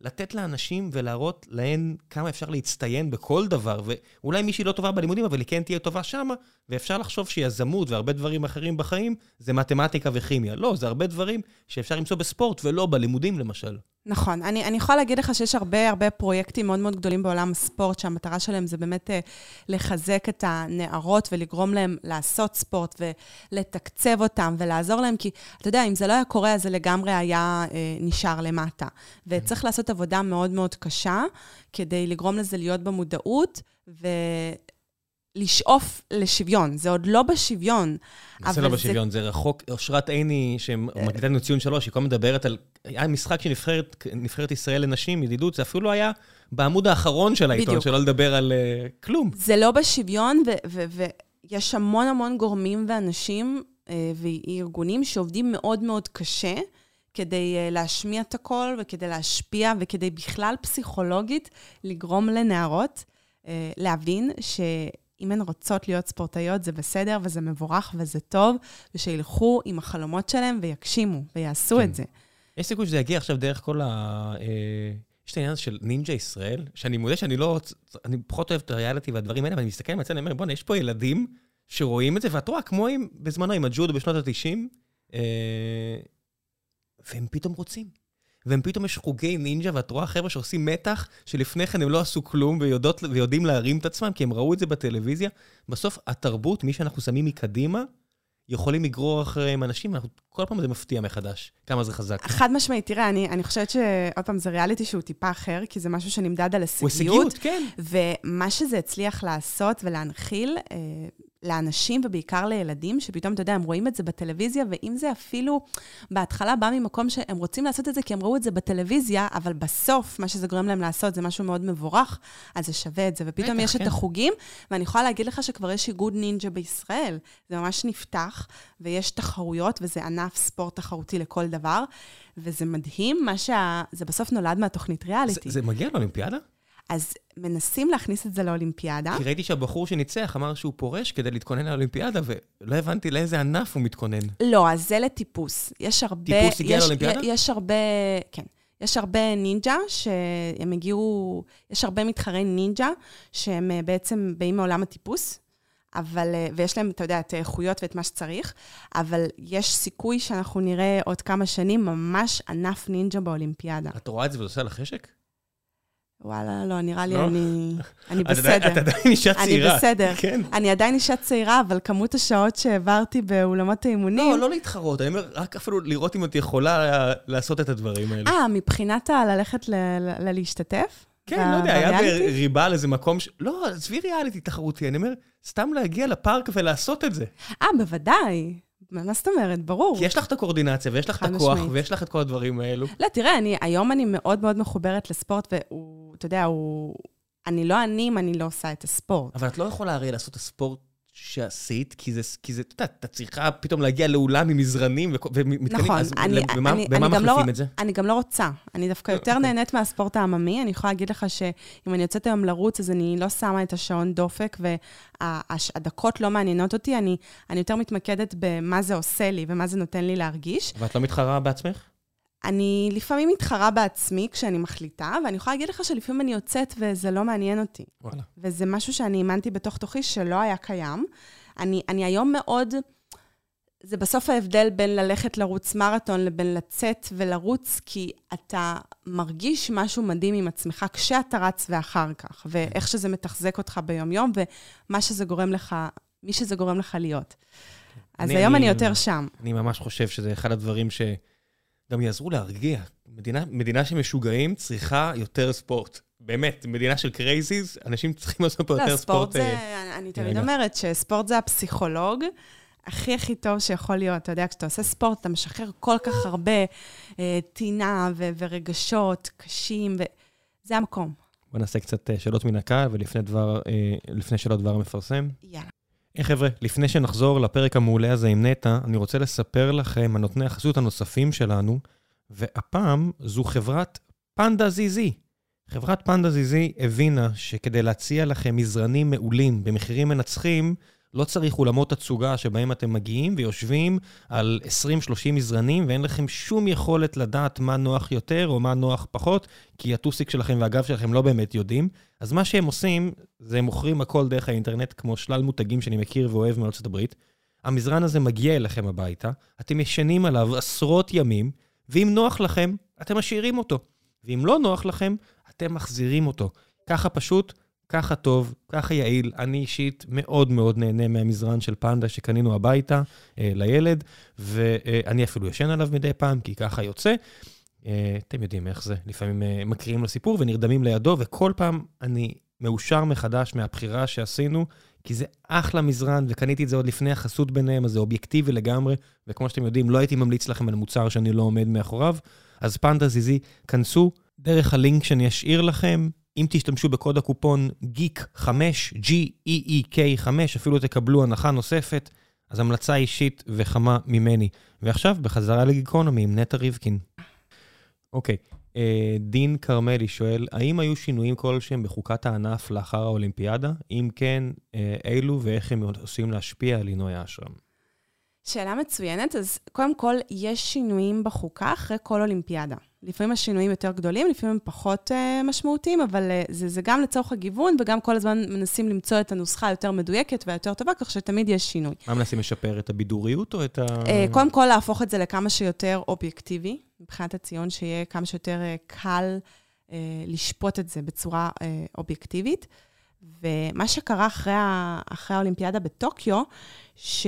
לתת לאנשים ולהראות להן כמה אפשר להצטיין בכל דבר, ואולי מישהי לא טובה בלימודים, אבל היא כן תהיה טובה שמה, ואפשר לחשוב שיזמות והרבה דברים אחרים בחיים זה מתמטיקה וכימיה. לא, זה הרבה דברים שאפשר למצוא בספורט ולא בלימודים למשל. נכון. אני, אני יכולה להגיד לך שיש הרבה הרבה פרויקטים מאוד מאוד גדולים בעולם הספורט, שהמטרה שלהם זה באמת uh, לחזק את הנערות ולגרום להם לעשות ספורט ולתקצב אותם ולעזור להם, כי אתה יודע, אם זה לא היה קורה, אז זה לגמרי היה uh, נשאר למטה. וצריך לעשות עבודה מאוד מאוד קשה כדי לגרום לזה להיות במודעות, ו... לשאוף לשוויון, זה עוד לא בשוויון. זה לא בשוויון, זה רחוק. אושרת עיני, שמקליטה לנו ציון שלוש, היא כל מדברת על... היה משחק של נבחרת ישראל לנשים, ידידות, זה אפילו היה בעמוד האחרון של העיתון, שלא לדבר על uh, כלום. זה לא בשוויון, ויש המון המון גורמים ואנשים uh, וארגונים שעובדים מאוד מאוד קשה. כדי uh, להשמיע את הקול וכדי להשפיע וכדי בכלל פסיכולוגית לגרום לנערות uh, להבין ש... אם הן רוצות להיות ספורטאיות, זה בסדר וזה מבורך וזה טוב, ושילכו עם החלומות שלהם ויגשימו ויעשו כן. את זה. יש סיכוי שזה יגיע עכשיו דרך כל ה... אה, יש את העניין הזה של נינג'ה ישראל, שאני מודה שאני לא... אני פחות אוהב את הריאליטי והדברים האלה, אבל אני מסתכל מהצד, אני אומר, בוא'נה, יש פה ילדים שרואים את זה, ואת רואה, כמו עם, בזמנו עם הג'ודו בשנות ה-90, אה, והם פתאום רוצים. והם פתאום יש חוגי נינג'ה, ואת רואה חבר'ה שעושים מתח, שלפני כן הם לא עשו כלום, ויודעות, ויודעים להרים את עצמם, כי הם ראו את זה בטלוויזיה. בסוף, התרבות, מי שאנחנו שמים מקדימה, יכולים לגרור אחריהם אנשים, ואנחנו, כל פעם זה מפתיע מחדש, כמה זה חזק. חד משמעית, תראה, אני, אני חושבת שעוד פעם, זה ריאליטי שהוא טיפה אחר, כי זה משהו שנמדד על הישגיות. הוא הישגיות, כן. ומה שזה הצליח לעשות ולהנחיל, אה, לאנשים ובעיקר לילדים, שפתאום, אתה יודע, הם רואים את זה בטלוויזיה, ואם זה אפילו בהתחלה בא ממקום שהם רוצים לעשות את זה כי הם ראו את זה בטלוויזיה, אבל בסוף, מה שזה גורם להם לעשות זה משהו מאוד מבורך, אז זה שווה את זה. ופתאום בטח, יש כן. את החוגים, ואני יכולה להגיד לך שכבר יש איגוד נינג'ה בישראל. זה ממש נפתח, ויש תחרויות, וזה ענף ספורט תחרותי לכל דבר, וזה מדהים, מה שה... זה בסוף נולד מהתוכנית ריאליטי. זה, זה מגיע לאולימפיאדה? אז מנסים להכניס את זה לאולימפיאדה. כי ראיתי שהבחור שניצח אמר שהוא פורש כדי להתכונן לאולימפיאדה, ולא הבנתי לאיזה ענף הוא מתכונן. לא, אז זה לטיפוס. יש הרבה... טיפוס הגיע לאולימפיאדה? יש הרבה, כן. יש הרבה נינג'ה שהם הגיעו, יש הרבה מתחרי נינג'ה שהם אה, בעצם באים מעולם הטיפוס, אבל, אה, ויש להם, אתה יודע, את האיכויות ואת מה שצריך, אבל יש סיכוי שאנחנו נראה עוד כמה שנים ממש ענף נינג'ה באולימפיאדה. את רואה את זה וזה עושה לך חשק? וואלה, לא, נראה לי לא? אני, אני בסדר. את עדיין אישה צעירה. אני בסדר. כן. אני עדיין אישה צעירה, אבל כמות השעות שהעברתי באולמות האימונים... לא, לא להתחרות. אני אומר, רק אפילו לראות אם את יכולה לעשות את הדברים האלה. אה, מבחינת ללכת להשתתף? כן, לא יודע, היה בריבה על איזה מקום ש... לא, עזבי ריאליטי תחרותי, אני אומר, סתם להגיע לפארק ולעשות את זה. אה, בוודאי. מה זאת אומרת? ברור. כי יש לך את הקואורדינציה, ויש לך את הכוח, משמעית. ויש לך את כל הדברים האלו. לא, תראה, אני, היום אני מאוד מאוד מחוברת לספורט, והוא, אתה יודע, הוא... אני לא אני אם אני לא עושה את הספורט. אבל את לא יכולה הרי לעשות את הספורט שעשית, כי זה, כי זה, אתה יודע, אתה צריכה פתאום להגיע לאולם עם מזרנים ומתקנים, נכון, אז אני, במה, אני, במה אני מחליפים לא, את זה? אני גם לא רוצה. אני דווקא יותר אוקיי. נהנית מהספורט העממי. אני יכולה להגיד לך שאם אני יוצאת היום לרוץ, אז אני לא שמה את השעון דופק, והדקות לא מעניינות אותי. אני, אני יותר מתמקדת במה זה עושה לי ומה זה נותן לי להרגיש. ואת לא מתחרה בעצמך? אני לפעמים מתחרה בעצמי כשאני מחליטה, ואני יכולה להגיד לך שלפעמים אני יוצאת וזה לא מעניין אותי. וואלה. וזה משהו שאני האמנתי בתוך תוכי שלא היה קיים. אני, אני היום מאוד... זה בסוף ההבדל בין ללכת לרוץ מרתון לבין לצאת ולרוץ, כי אתה מרגיש משהו מדהים עם עצמך כשאתה רץ ואחר כך, ואיך שזה מחזק אותך ביום-יום, ומה שזה גורם לך, מי שזה גורם לך להיות. אז אני, היום אני יותר שם. אני ממש חושב שזה אחד הדברים ש... גם יעזרו להרגיע. מדינה, מדינה שמשוגעים צריכה יותר ספורט. באמת, מדינה של crazies, אנשים צריכים לעשות פה לא, יותר ספורט. ספורט זה, אה, אני תמיד אומרת שספורט זה הפסיכולוג הכי הכי טוב שיכול להיות. אתה יודע, כשאתה עושה ספורט, אתה משחרר כל כך הרבה אה, טינה ו- ורגשות קשים, וזה המקום. בוא נעשה קצת אה, שאלות מן הקהל, ולפני דבר, אה, שאלות דבר המפרסם. יאללה. היי hey, חבר'ה, לפני שנחזור לפרק המעולה הזה עם נטע, אני רוצה לספר לכם על נותני החסות הנוספים שלנו, והפעם זו חברת פנדה זיזי. חברת פנדה זיזי הבינה שכדי להציע לכם מזרנים מעולים במחירים מנצחים, לא צריך אולמות תצוגה שבהם אתם מגיעים ויושבים על 20-30 מזרנים, ואין לכם שום יכולת לדעת מה נוח יותר או מה נוח פחות, כי הטוסיק שלכם והגב שלכם לא באמת יודעים. אז מה שהם עושים, זה הם מוכרים הכל דרך האינטרנט, כמו שלל מותגים שאני מכיר ואוהב מארצות הברית. המזרן הזה מגיע אליכם הביתה, אתם ישנים עליו עשרות ימים, ואם נוח לכם, אתם משאירים אותו. ואם לא נוח לכם, אתם מחזירים אותו. ככה פשוט, ככה טוב, ככה יעיל. אני אישית מאוד מאוד נהנה מהמזרן של פנדה שקנינו הביתה אה, לילד, ואני אפילו ישן עליו מדי פעם, כי ככה יוצא. אה, אתם יודעים איך זה, לפעמים אה, מקריאים לו סיפור ונרדמים לידו, וכל פעם אני מאושר מחדש מהבחירה שעשינו, כי זה אחלה מזרן, וקניתי את זה עוד לפני החסות ביניהם, אז זה אובייקטיבי לגמרי, וכמו שאתם יודעים, לא הייתי ממליץ לכם על מוצר שאני לא עומד מאחוריו. אז פנדה זיזי, כנסו דרך הלינק שאני אשאיר לכם. אם תשתמשו בקוד הקופון GEEK5, G-E-E-K 5, אפילו תקבלו הנחה נוספת. אז המלצה אישית וחמה ממני. ועכשיו, בחזרה לגיקונומי עם נטע ריבקין. אוקיי, אה, דין כרמלי שואל, האם היו שינויים כלשהם בחוקת הענף לאחר האולימפיאדה? אם כן, אה, אילו ואיך הם עושים להשפיע על עינוי האשרם? שאלה מצוינת. אז קודם כל, יש שינויים בחוקה אחרי כל אולימפיאדה. לפעמים השינויים יותר גדולים, לפעמים הם פחות uh, משמעותיים, אבל uh, זה, זה גם לצורך הגיוון, וגם כל הזמן מנסים למצוא את הנוסחה היותר מדויקת והיותר טובה, כך שתמיד יש שינוי. מה מנסים לשפר? את הבידוריות או את ה... Uh, קודם כל, להפוך את זה לכמה שיותר אובייקטיבי, מבחינת הציון, שיהיה כמה שיותר uh, קל uh, לשפוט את זה בצורה uh, אובייקטיבית. ומה שקרה אחרי, ה, אחרי האולימפיאדה בטוקיו, ש...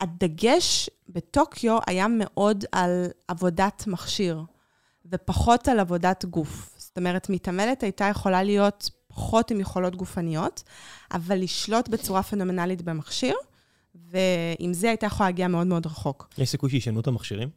הדגש בטוקיו היה מאוד על עבודת מכשיר, ופחות על עבודת גוף. זאת אומרת, מתעמלת הייתה יכולה להיות פחות עם יכולות גופניות, אבל לשלוט בצורה פנומנלית במכשיר, ועם זה הייתה יכולה להגיע מאוד מאוד רחוק. יש סיכוי שישנו את המכשירים?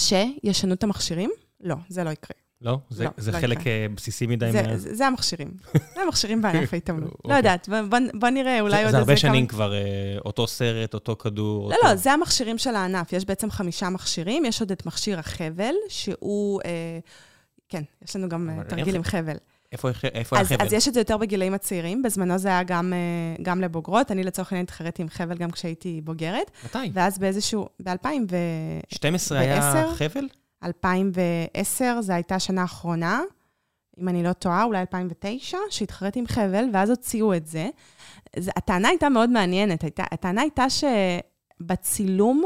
שישנו את המכשירים? לא, זה לא יקרה. לא? זה, לא, זה לא חלק יקרה. אה, בסיסי מדי זה, מה... זה, זה המכשירים. זה המכשירים בענף ההתעמלות. לא אוקיי. יודעת, בוא, בוא נראה, אולי זה, עוד זה הרבה שנים כמה... כבר, אה, אותו סרט, אותו כדור. לא, אותו... לא, זה המכשירים של הענף. יש בעצם חמישה מכשירים. יש עוד את מכשיר החבל, שהוא... אה, כן, יש לנו גם תרגיל עם חבל. איפה, איפה אז, החבל? אז יש את זה יותר בגילאים הצעירים. בזמנו זה היה גם, גם לבוגרות. אני לצורך העניין התחרתי עם חבל גם כשהייתי בוגרת. מתי? ואז באיזשהו... ב-2010. 12 היה חבל? 2010, זו הייתה השנה האחרונה, אם אני לא טועה, אולי 2009, שהתחרתי עם חבל, ואז הוציאו את זה. זה הטענה הייתה מאוד מעניינת. הייתה, הטענה הייתה שבצילום,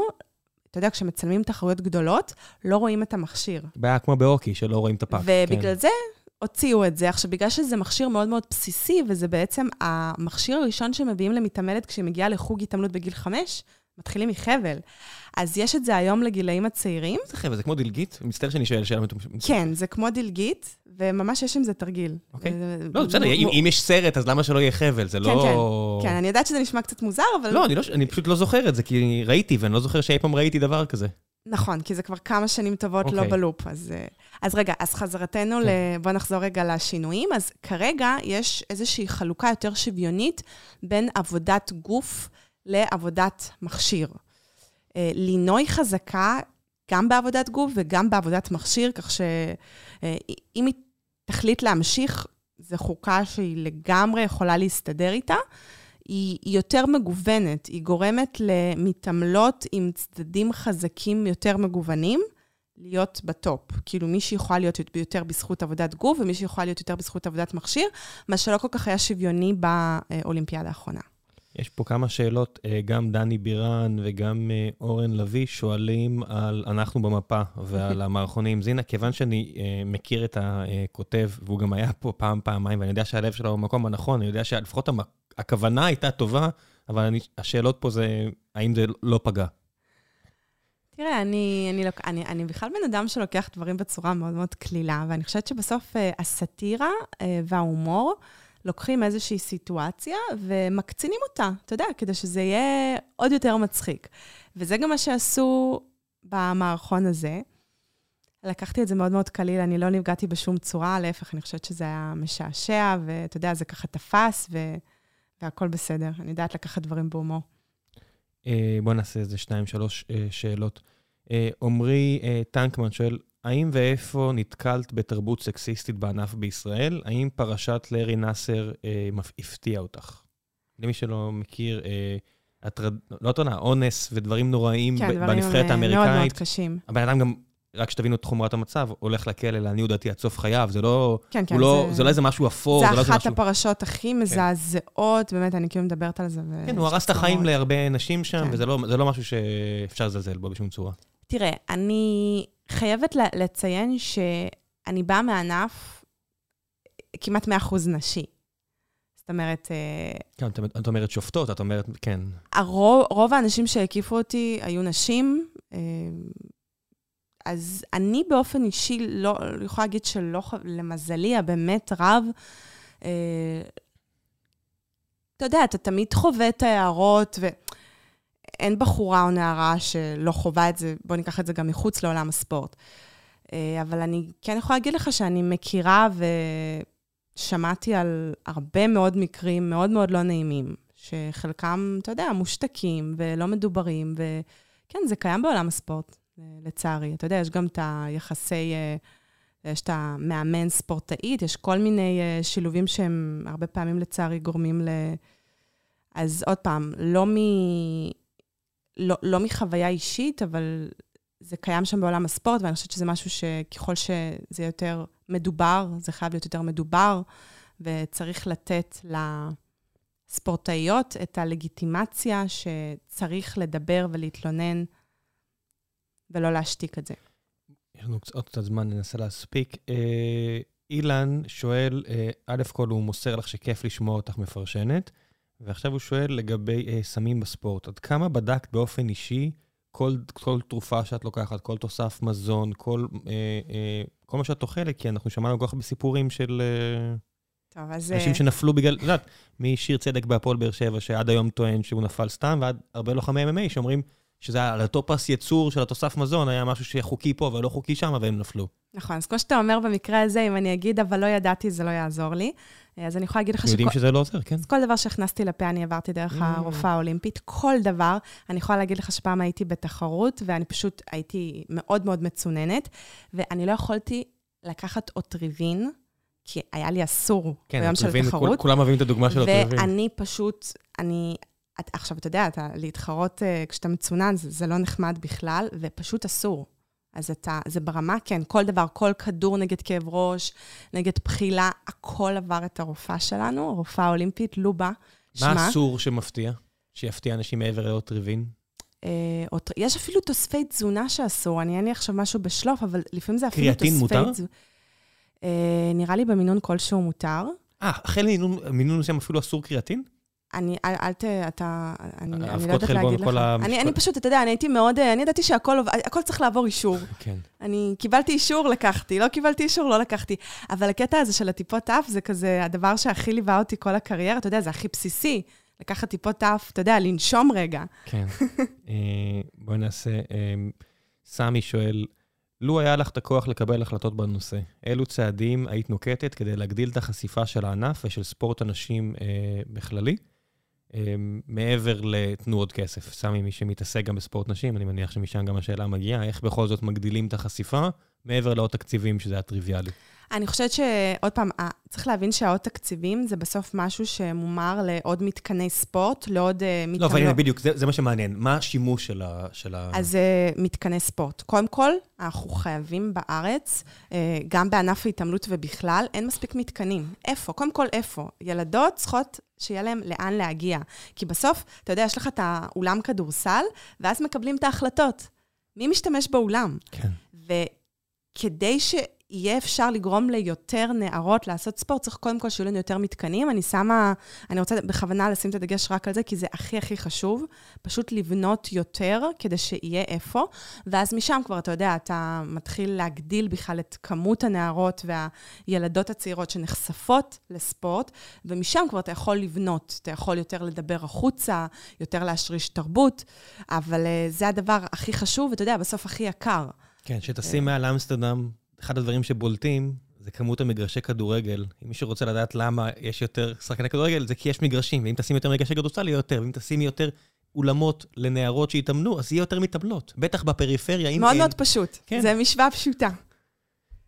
אתה יודע, כשמצלמים תחרויות גדולות, לא רואים את המכשיר. בעיה כמו באוקי, שלא רואים את הפאק. ובגלל כן. זה הוציאו את זה. עכשיו, בגלל שזה מכשיר מאוד מאוד בסיסי, וזה בעצם המכשיר הראשון שמביאים למתעמלת כשהיא מגיעה לחוג התעמלות בגיל חמש, מתחילים מחבל. אז יש את זה היום לגילאים הצעירים. זה חבל? זה כמו דילגית? מצטער שאני שואל שאלה מטומטמת. כן, זה כמו דילגית, וממש יש עם זה תרגיל. אוקיי. לא, בסדר, אם יש סרט, אז למה שלא יהיה חבל? זה לא... כן, כן, כן, אני יודעת שזה נשמע קצת מוזר, אבל... לא, אני לא, פשוט לא זוכר את זה, כי ראיתי, ואני לא זוכר שאי פעם ראיתי דבר כזה. נכון, כי זה כבר כמה שנים טובות לא בלופ. אז, אז רגע, אז חזרתנו, כן. ל... בואו נחזור רגע לשינויים. אז כרגע יש איזושהי חלוקה יותר שוויונית בין עבודת גוף לעבודת מכשיר. אה, לינוי חזקה גם בעבודת גוף וגם בעבודת מכשיר, כך שאם אה, היא תחליט להמשיך, זו חוקה שהיא לגמרי יכולה להסתדר איתה. היא, יותר מגוונת, היא גורמת למתעמלות עם צדדים חזקים יותר מגוונים. להיות בטופ. כאילו, מישהי יכולה להיות יותר בזכות עבודת גוף, ומישהי יכולה להיות יותר בזכות עבודת מכשיר, מה שלא כל כך היה שוויוני באולימפיאדה האחרונה. יש פה כמה שאלות, אה, גם דני בירן וגם אה, אורן לביא שואלים על אנחנו במפה ועל המערכונים. זינה, כיוון שאני אה, מכיר את הכותב, והוא גם היה פה פעם, פעמיים, ואני יודע שהלב שלו במקום הנכון, אני יודע שלפחות הכוונה הייתה טובה, אבל אני, השאלות פה זה, האם זה לא פגע? תראה, אני, אני, לוק... אני, אני בכלל בן אדם שלוקח דברים בצורה מאוד מאוד קלילה, ואני חושבת שבסוף הסאטירה וההומור, לוקחים איזושהי סיטואציה ומקצינים אותה, אתה יודע, כדי שזה יהיה עוד יותר מצחיק. וזה גם מה שעשו במערכון הזה. לקחתי את זה מאוד מאוד קליל, אני לא נפגעתי בשום צורה, להפך, אני חושבת שזה היה משעשע, ואתה יודע, זה ככה תפס, ו... והכול בסדר. אני יודעת לקחת דברים בהומור. אה, בוא נעשה איזה שתיים, שלוש אה, שאלות. אה, עמרי טנקמן שואל, האם ואיפה נתקלת בתרבות סקסיסטית בענף בישראל? האם פרשת לארי נאסר אה, הפתיעה אותך? למי שלא מכיר, אה, הטרד... לא הטרדה, אונס ודברים נוראיים כן, ב- דברים בנבחרת אה, מאוד מאוד האמריקאית. קשים. הבן אדם גם, רק שתבינו את חומרת המצב, הולך לכלא, לעניות דעתי, עד סוף חייו. זה לא, כן, כן, לא, זה לא איזה משהו אפור, זה לא זה איזה אחת משהו... הפרשות הכי מזעזעות, באמת, אני כאילו מדברת על זה. כן, הוא הרס את החיים. להרבה נשים שם, כן. וזה לא, זה לא משהו שאפשר לזלזל בו בשום צורה. תראה, אני חייבת לציין שאני באה מענף כמעט 100% נשי. זאת אומרת, אה, כן, את, אומרת שופטות, את אומרת, כן. הרוב, רוב האנשים שהקיפו אותי היו נשים, אה, אז אני באופן אישי לא, יכולה להגיד שלא, למזלי, הבאמת רב, אה, אתה יודע, אתה תמיד חווה את ההערות, ואין בחורה או נערה שלא חווה את זה, בוא ניקח את זה גם מחוץ לעולם הספורט. אה, אבל אני כן יכולה להגיד לך שאני מכירה ושמעתי על הרבה מאוד מקרים מאוד מאוד לא נעימים, שחלקם, אתה יודע, מושתקים ולא מדוברים, וכן, זה קיים בעולם הספורט, אה, לצערי. אתה יודע, יש גם את היחסי, אה, יש את המאמן ספורטאית, יש כל מיני שילובים שהם הרבה פעמים לצערי גורמים ל... אז עוד פעם, לא, מ... לא, לא מחוויה אישית, אבל זה קיים שם בעולם הספורט, ואני חושבת שזה משהו שככל שזה יותר מדובר, זה חייב להיות יותר מדובר, וצריך לתת לספורטאיות את הלגיטימציה שצריך לדבר ולהתלונן, ולא להשתיק את זה. יש לנו עוד קצת זמן, ננסה להספיק. אה, אילן שואל, אה, א' כל הוא מוסר לך שכיף לשמוע אותך מפרשנת, ועכשיו הוא שואל לגבי אה, סמים בספורט. עד כמה בדקת באופן אישי כל, כל תרופה שאת לוקחת, כל תוסף מזון, כל, אה, אה, כל מה שאת אוכלת? כי אנחנו שמענו כל כך הרבה סיפורים של אה, טוב, אז... אנשים אה, שנפלו בגלל, את יודעת, משיר צדק בהפועל באר שבע, שעד היום טוען שהוא נפל סתם, ועד הרבה לוחמי MMA שאומרים שזה היה על אותו פס ייצור של התוסף מזון, היה משהו שחוקי פה ולא חוקי שם, והם נפלו. נכון, אז כמו שאתה אומר במקרה הזה, אם אני אגיד, אבל לא ידעתי, זה לא יעזור לי. אז אני יכולה להגיד לך יודעים שזה לא עוזר, כן? אז כל דבר שהכנסתי לפה, אני עברתי דרך Mm. הרופאה האולימפית. כל דבר, אני יכולה להגיד לך שפעם הייתי בתחרות, ואני פשוט הייתי מאוד מאוד מצוננת, ואני לא יכולתי לקחת אוטריבין, כי היה לי אסור כן, ביום של הטריבין, תחרות. כול- כולם אוהבים את הדוגמה של הטריבין. ואני פשוט, אני... את, עכשיו, אתה יודע, אתה, להתחרות uh, כשאתה מצונן, זה, זה לא נחמד בכלל, ופשוט אסור. אז אתה, זה ברמה, כן, כל דבר, כל כדור נגד כאב ראש, נגד בחילה, הכל עבר את הרופאה שלנו, הרופאה האולימפית, לובה. שמה, מה אסור שמפתיע? שיפתיע אנשים מעבר לאוטריבין? אה, אות- יש אפילו תוספי תזונה שאסור, אני אין לי עכשיו משהו בשלוף, אבל לפעמים זה אפילו קריאטין תוספי... מותר? תז- אה, נראה לי במינון כלשהו מותר. אה, החל מינון מסוים אפילו אסור קריאטין? אני, אל, אל ת... אתה... אני, אני לא יודעת להגיד לך. המשפט- אני, אני פשוט, אתה יודע, אני הייתי מאוד... אה, אני ידעתי שהכל הכל צריך לעבור אישור. כן. אני קיבלתי אישור, לקחתי. לא קיבלתי אישור, לא לקחתי. אבל הקטע הזה של הטיפות אף, זה כזה הדבר שהכי ליווה אותי כל הקריירה. אתה יודע, זה הכי בסיסי. לקחת טיפות אף, אתה יודע, לנשום רגע. כן. אה, בואי נעשה... אה, סמי שואל, לו היה לך את הכוח לקבל החלטות בנושא, אילו צעדים היית נוקטת כדי להגדיל את החשיפה של הענף ושל ספורט הנשים אה, בכללי, מעבר לתנועות כסף? סמי, מי שמתעסק גם בספורט נשים, אני מניח שמשם גם השאלה מגיעה, איך בכל זאת מגדילים את החשיפה, מעבר לעוד תקציבים, שזה היה טריוויאלי. אני חושבת שעוד פעם, ה- צריך להבין שהעוד תקציבים זה בסוף משהו שמומר לעוד מתקני ספורט, לעוד אה, לא, מתקני... אבל הנה, בדיוק, זה, זה מה שמעניין. מה השימוש של ה... של ה... אז uh, מתקני ספורט. קודם כל, אנחנו חייבים בארץ, גם בענף ההתעמלות ובכלל, אין מספיק מתקנים. איפה? קודם כל, איפה? ילדות צריכות שיהיה להן לאן להגיע. כי בסוף, אתה יודע, יש לך את האולם כדורסל, ואז מקבלים את ההחלטות. מי משתמש באולם? כן. וכדי שיהיה אפשר לגרום ליותר נערות לעשות ספורט, צריך קודם כל שיהיו לנו יותר מתקנים. אני שמה, אני רוצה בכוונה לשים את הדגש רק על זה, כי זה הכי הכי חשוב. פשוט לבנות יותר כדי שיהיה איפה, ואז משם כבר, אתה יודע, אתה מתחיל להגדיל בכלל את כמות הנערות והילדות הצעירות שנחשפות לספורט, ומשם כבר אתה יכול לבנות, אתה יכול יותר לדבר החוצה, יותר להשריש תרבות, אבל אה, זה הדבר הכי חשוב, ואתה יודע, בסוף הכי יקר. כן, שטסים מעל אמסטרדם, אחד הדברים שבולטים זה כמות המגרשי כדורגל. אם מישהו רוצה לדעת למה יש יותר שחקני כדורגל, זה כי יש מגרשים, ואם תשים יותר מגרשי כדורסל, יהיה יותר, ואם תשימי יותר אולמות לנערות שיתאמנו, אז יהיה יותר מתאמנות. בטח בפריפריה, אם מאוד אין. מאוד פשוט. כן. זה משוואה פשוטה.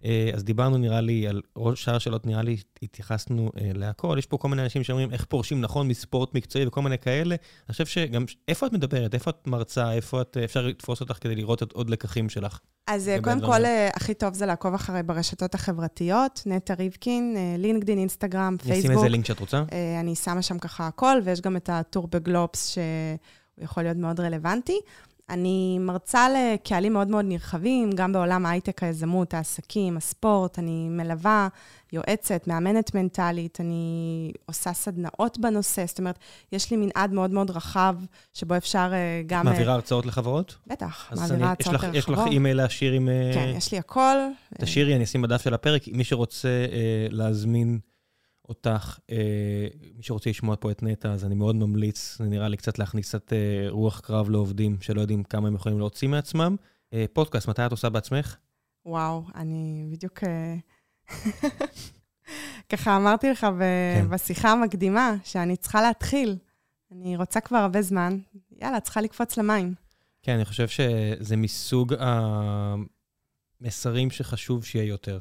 אה, אז דיברנו, נראה לי, על שאר השאלות, נראה לי, התייחסנו אה, להכל. יש פה כל מיני אנשים שאומרים איך פורשים נכון מספורט מקצועי וכל מיני כאלה. אני חושב שגם, איפה את מדברת? איפה את מרצה? איפה את, אפשר לתפוס אותך כדי לראות את עוד לקחים שלך? אז אה, קודם כל, הכי טוב זה לעקוב אחרי ברשתות החברתיות, נטע ריבקין, לינקדין, אינסטגרם, פייסבוק. אני אשים איזה לינק שאת רוצה. אני שמה שם ככה הכל, ויש גם את הטור בגלובס, שהוא יכול להיות מאוד רלוונטי. אני מרצה לקהלים מאוד מאוד נרחבים, גם בעולם ההייטק, היזמות, העסקים, הספורט, אני מלווה, יועצת, מאמנת מנטלית, אני עושה סדנאות בנושא, זאת אומרת, יש לי מנעד מאוד מאוד רחב, שבו אפשר אה, גם... מעבירה אה, הרצאות לחברות? בטח, מעבירה הרצאות לחברות. יש לך אימייל להשאיר עם... אה, כן, יש לי הכל. תשאירי, אני אשים בדף של הפרק. מי שרוצה להזמין... אותך. אה, מי שרוצה לשמוע פה את נטע, אז אני מאוד ממליץ, זה נראה לי קצת להכניס קצת אה, רוח קרב לעובדים שלא יודעים כמה הם יכולים להוציא מעצמם. אה, פודקאסט, מתי את עושה בעצמך? וואו, אני בדיוק... ככה אמרתי לך כן. בשיחה המקדימה, שאני צריכה להתחיל. אני רוצה כבר הרבה זמן, יאללה, צריכה לקפוץ למים. כן, אני חושב שזה מסוג המסרים שחשוב שיהיה יותר.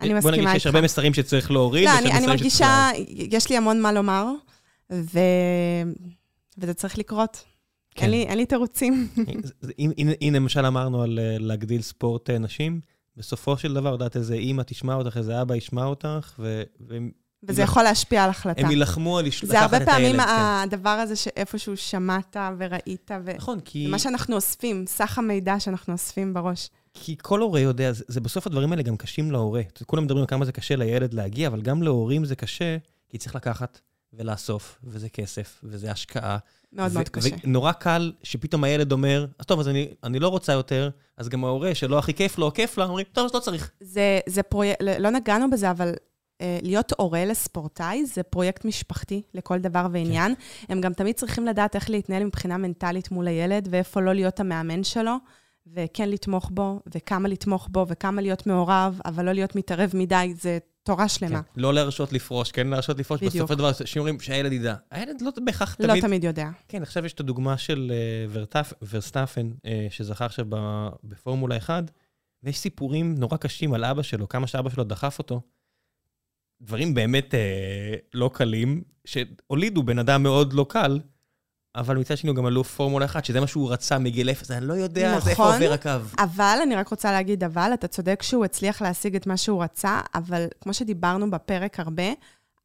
אני מסכימה איתך. בוא נגיד שיש הרבה מסרים שצריך להוריד. לא, אני, אני מרגישה, יש לי המון מה לומר, ו... וזה צריך לקרות. כן. אין, לי, אין לי תירוצים. אם למשל אמרנו על אה, להגדיל ספורט אה, נשים, בסופו של דבר, יודעת, איזה אימא תשמע אותך, איזה אבא ישמע אותך, ו... וזה יכול להשפיע על החלטה. הם יילחמו על לקחת את הילד. זה הרבה פעמים כן. הדבר הזה שאיפשהו שמעת וראית, ו... נכון, כי... מה שאנחנו אוספים, סך המידע שאנחנו אוספים בראש. כי כל הורה יודע, זה, זה בסוף הדברים האלה גם קשים להורה. כולם מדברים על כמה זה קשה לילד להגיע, אבל גם להורים זה קשה, כי צריך לקחת ולאסוף, וזה כסף, וזה השקעה. מאוד מאוד קשה. ונורא קל שפתאום הילד אומר, אז טוב, אז אני, אני לא רוצה יותר, אז גם ההורה שלא הכי כיף לו, כיף לה, אומרים, טוב, אז לא צריך. זה, זה פרויקט, לא נגענו בזה, אבל אה, להיות הורה לספורטאי זה פרויקט משפחתי לכל דבר ועניין. כן. הם גם תמיד צריכים לדעת איך להתנהל מבחינה מנטלית מול הילד, ואיפה לא להיות המאמן שלו. וכן לתמוך בו, וכמה לתמוך בו, וכמה להיות מעורב, אבל לא להיות מתערב מדי, זה תורה שלמה. כן. לא להרשות לפרוש, כן להרשות לפרוש. בדיוק. בסופו של דבר, שאומרים שהילד ידע. הילד לא בהכרח לא תמיד... לא תמיד יודע. כן, עכשיו יש את הדוגמה של uh, ורטף, ורסטאפן, uh, שזכה עכשיו בפורמולה 1, ויש סיפורים נורא קשים על אבא שלו, כמה שאבא שלו דחף אותו. דברים באמת uh, לא קלים, שהולידו בן אדם מאוד לא קל, אבל מצד שני הוא גם אלוף פורמולה 1, שזה מה שהוא רצה מגיל אפס, אני לא יודע נכון, איפה עובר הקו. אבל, אני רק רוצה להגיד אבל, אתה צודק שהוא הצליח להשיג את מה שהוא רצה, אבל כמו שדיברנו בפרק הרבה,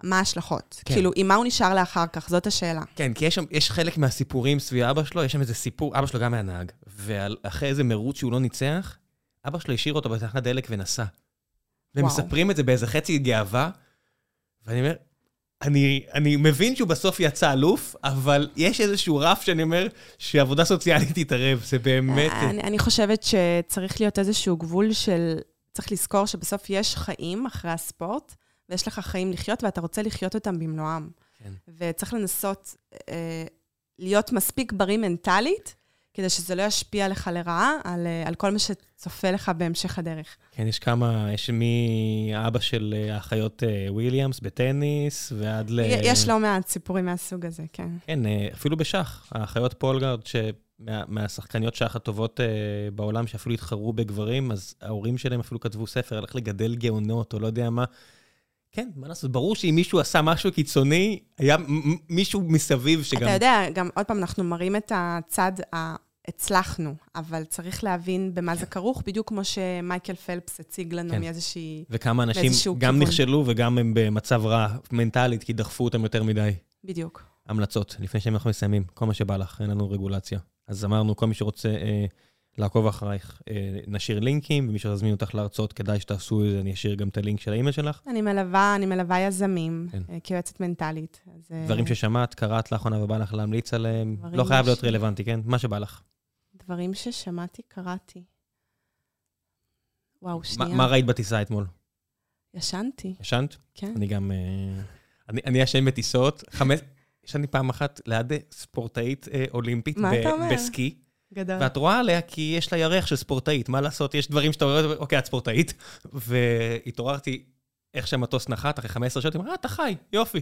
מה ההשלכות? כן. כאילו, עם מה הוא נשאר לאחר כך? זאת השאלה. כן, כי יש, שם, יש חלק מהסיפורים סביב אבא שלו, יש שם איזה סיפור, אבא שלו גם היה נהג, ואחרי איזה מרוץ שהוא לא ניצח, אבא שלו השאיר אותו בתחנת דלק ונסע. והם מספרים את זה באיזה חצי גאווה, ואני אומר, אני, אני מבין שהוא בסוף יצא אלוף, אבל יש איזשהו רף שאני אומר שעבודה סוציאלית תתערב, זה באמת... אני, אני חושבת שצריך להיות איזשהו גבול של... צריך לזכור שבסוף יש חיים אחרי הספורט, ויש לך חיים לחיות, ואתה רוצה לחיות אותם במלואם. כן. וצריך לנסות אה, להיות מספיק בריא מנטלית, כדי שזה לא ישפיע לך לרעה על, אה, על כל מה שצופה לך בהמשך הדרך. כן, יש כמה, יש מאבא של אה, האחיות אה, וויליאמס בטניס ועד ל... יש לא מעט סיפורים מהסוג הזה, כן. כן, אפילו בשח, האחיות פולגרד, מהשחקניות שח הטובות בעולם, שאפילו התחרו בגברים, אז ההורים שלהם אפילו כתבו ספר על איך לגדל גאונות, או לא יודע מה. כן, מה לעשות, ברור שאם מישהו עשה משהו קיצוני, היה מישהו מסביב שגם... אתה יודע, גם עוד פעם, אנחנו מראים את הצד ה... הצלחנו, אבל צריך להבין במה כן. זה כרוך, בדיוק כמו שמייקל פלפס הציג לנו כן. מאיזושהי... וכמה אנשים גם כיוון. נכשלו וגם הם במצב רע מנטלית, כי דחפו אותם יותר מדי. בדיוק. המלצות, לפני שאנחנו מסיימים, כל מה שבא לך, אין לנו רגולציה. אז אמרנו, כל מי שרוצה אה, לעקוב אחרייך. אה, נשאיר לינקים, ומי שיזמין אותך להרצאות, כדאי שתעשו את זה, אני אשאיר גם את הלינק של האימייל שלך. אני מלווה, אני מלווה יזמים, כן. אה, כיועצת מנטלית. אז... אה, דברים ששמעת, קראת לאחרונה ובא לך להמליץ עליהם, לא חייב ש... להיות רלוונטי, כן? מה שבא לך. דברים ששמעתי, קראתי. וואו, שנייה. מה ראית בטיסה אתמול? ישנתי. ישנת? כן. אני גם... אני ישן בטיסות. חמש... ישנתי פעם אחת ליד ספורטאית אולימפית בסקי. גדול. ואת רואה עליה כי יש לה ירח של ספורטאית, מה לעשות? יש דברים שאתה רואה, אוקיי, את ספורטאית. והתעוררתי איך שהמטוס נחת, אחרי 15 שעות, היא אמרה, אה, אתה חי, יופי.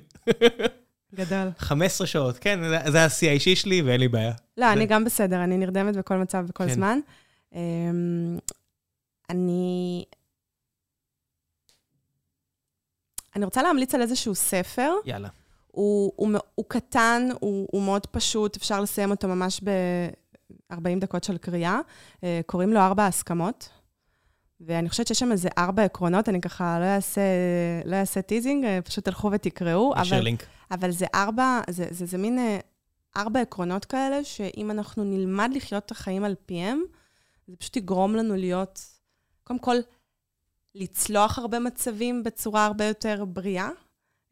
גדול. 15 שעות, כן, זה השיא האישי שלי ואין לי בעיה. לא, אני גם בסדר, אני נרדמת בכל מצב, בכל כן. זמן. אמ, אני... אני רוצה להמליץ על איזשהו ספר. יאללה. הוא, הוא, הוא קטן, הוא, הוא מאוד פשוט, אפשר לסיים אותו ממש ב-40 דקות של קריאה. אה, קוראים לו ארבע הסכמות, ואני חושבת שיש שם איזה ארבע עקרונות, אני ככה לא אעשה, לא אעשה teasing, אה, פשוט תלכו ותקראו. נשאיר אבל, לינק. אבל זה ארבע, זה, זה, זה מין אה, ארבע עקרונות כאלה, שאם אנחנו נלמד לחיות את החיים על פיהם, זה פשוט יגרום לנו להיות, קודם כל, לצלוח הרבה מצבים בצורה הרבה יותר בריאה,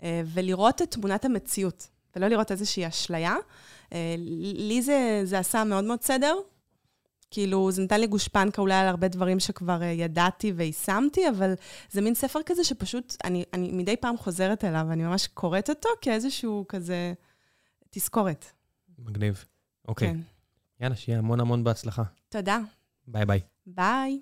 אה, ולראות את תמונת המציאות, ולא לראות איזושהי אשליה. אה, לי זה, זה עשה מאוד מאוד סדר. כאילו, זה נתן לי גושפנקה אולי על הרבה דברים שכבר אה, ידעתי ויישמתי, אבל זה מין ספר כזה שפשוט, אני, אני מדי פעם חוזרת אליו, אני ממש קוראת אותו כאיזשהו כזה תזכורת. מגניב. אוקיי. כן. יאללה, שיהיה המון המון בהצלחה. תודה. ביי ביי. ביי.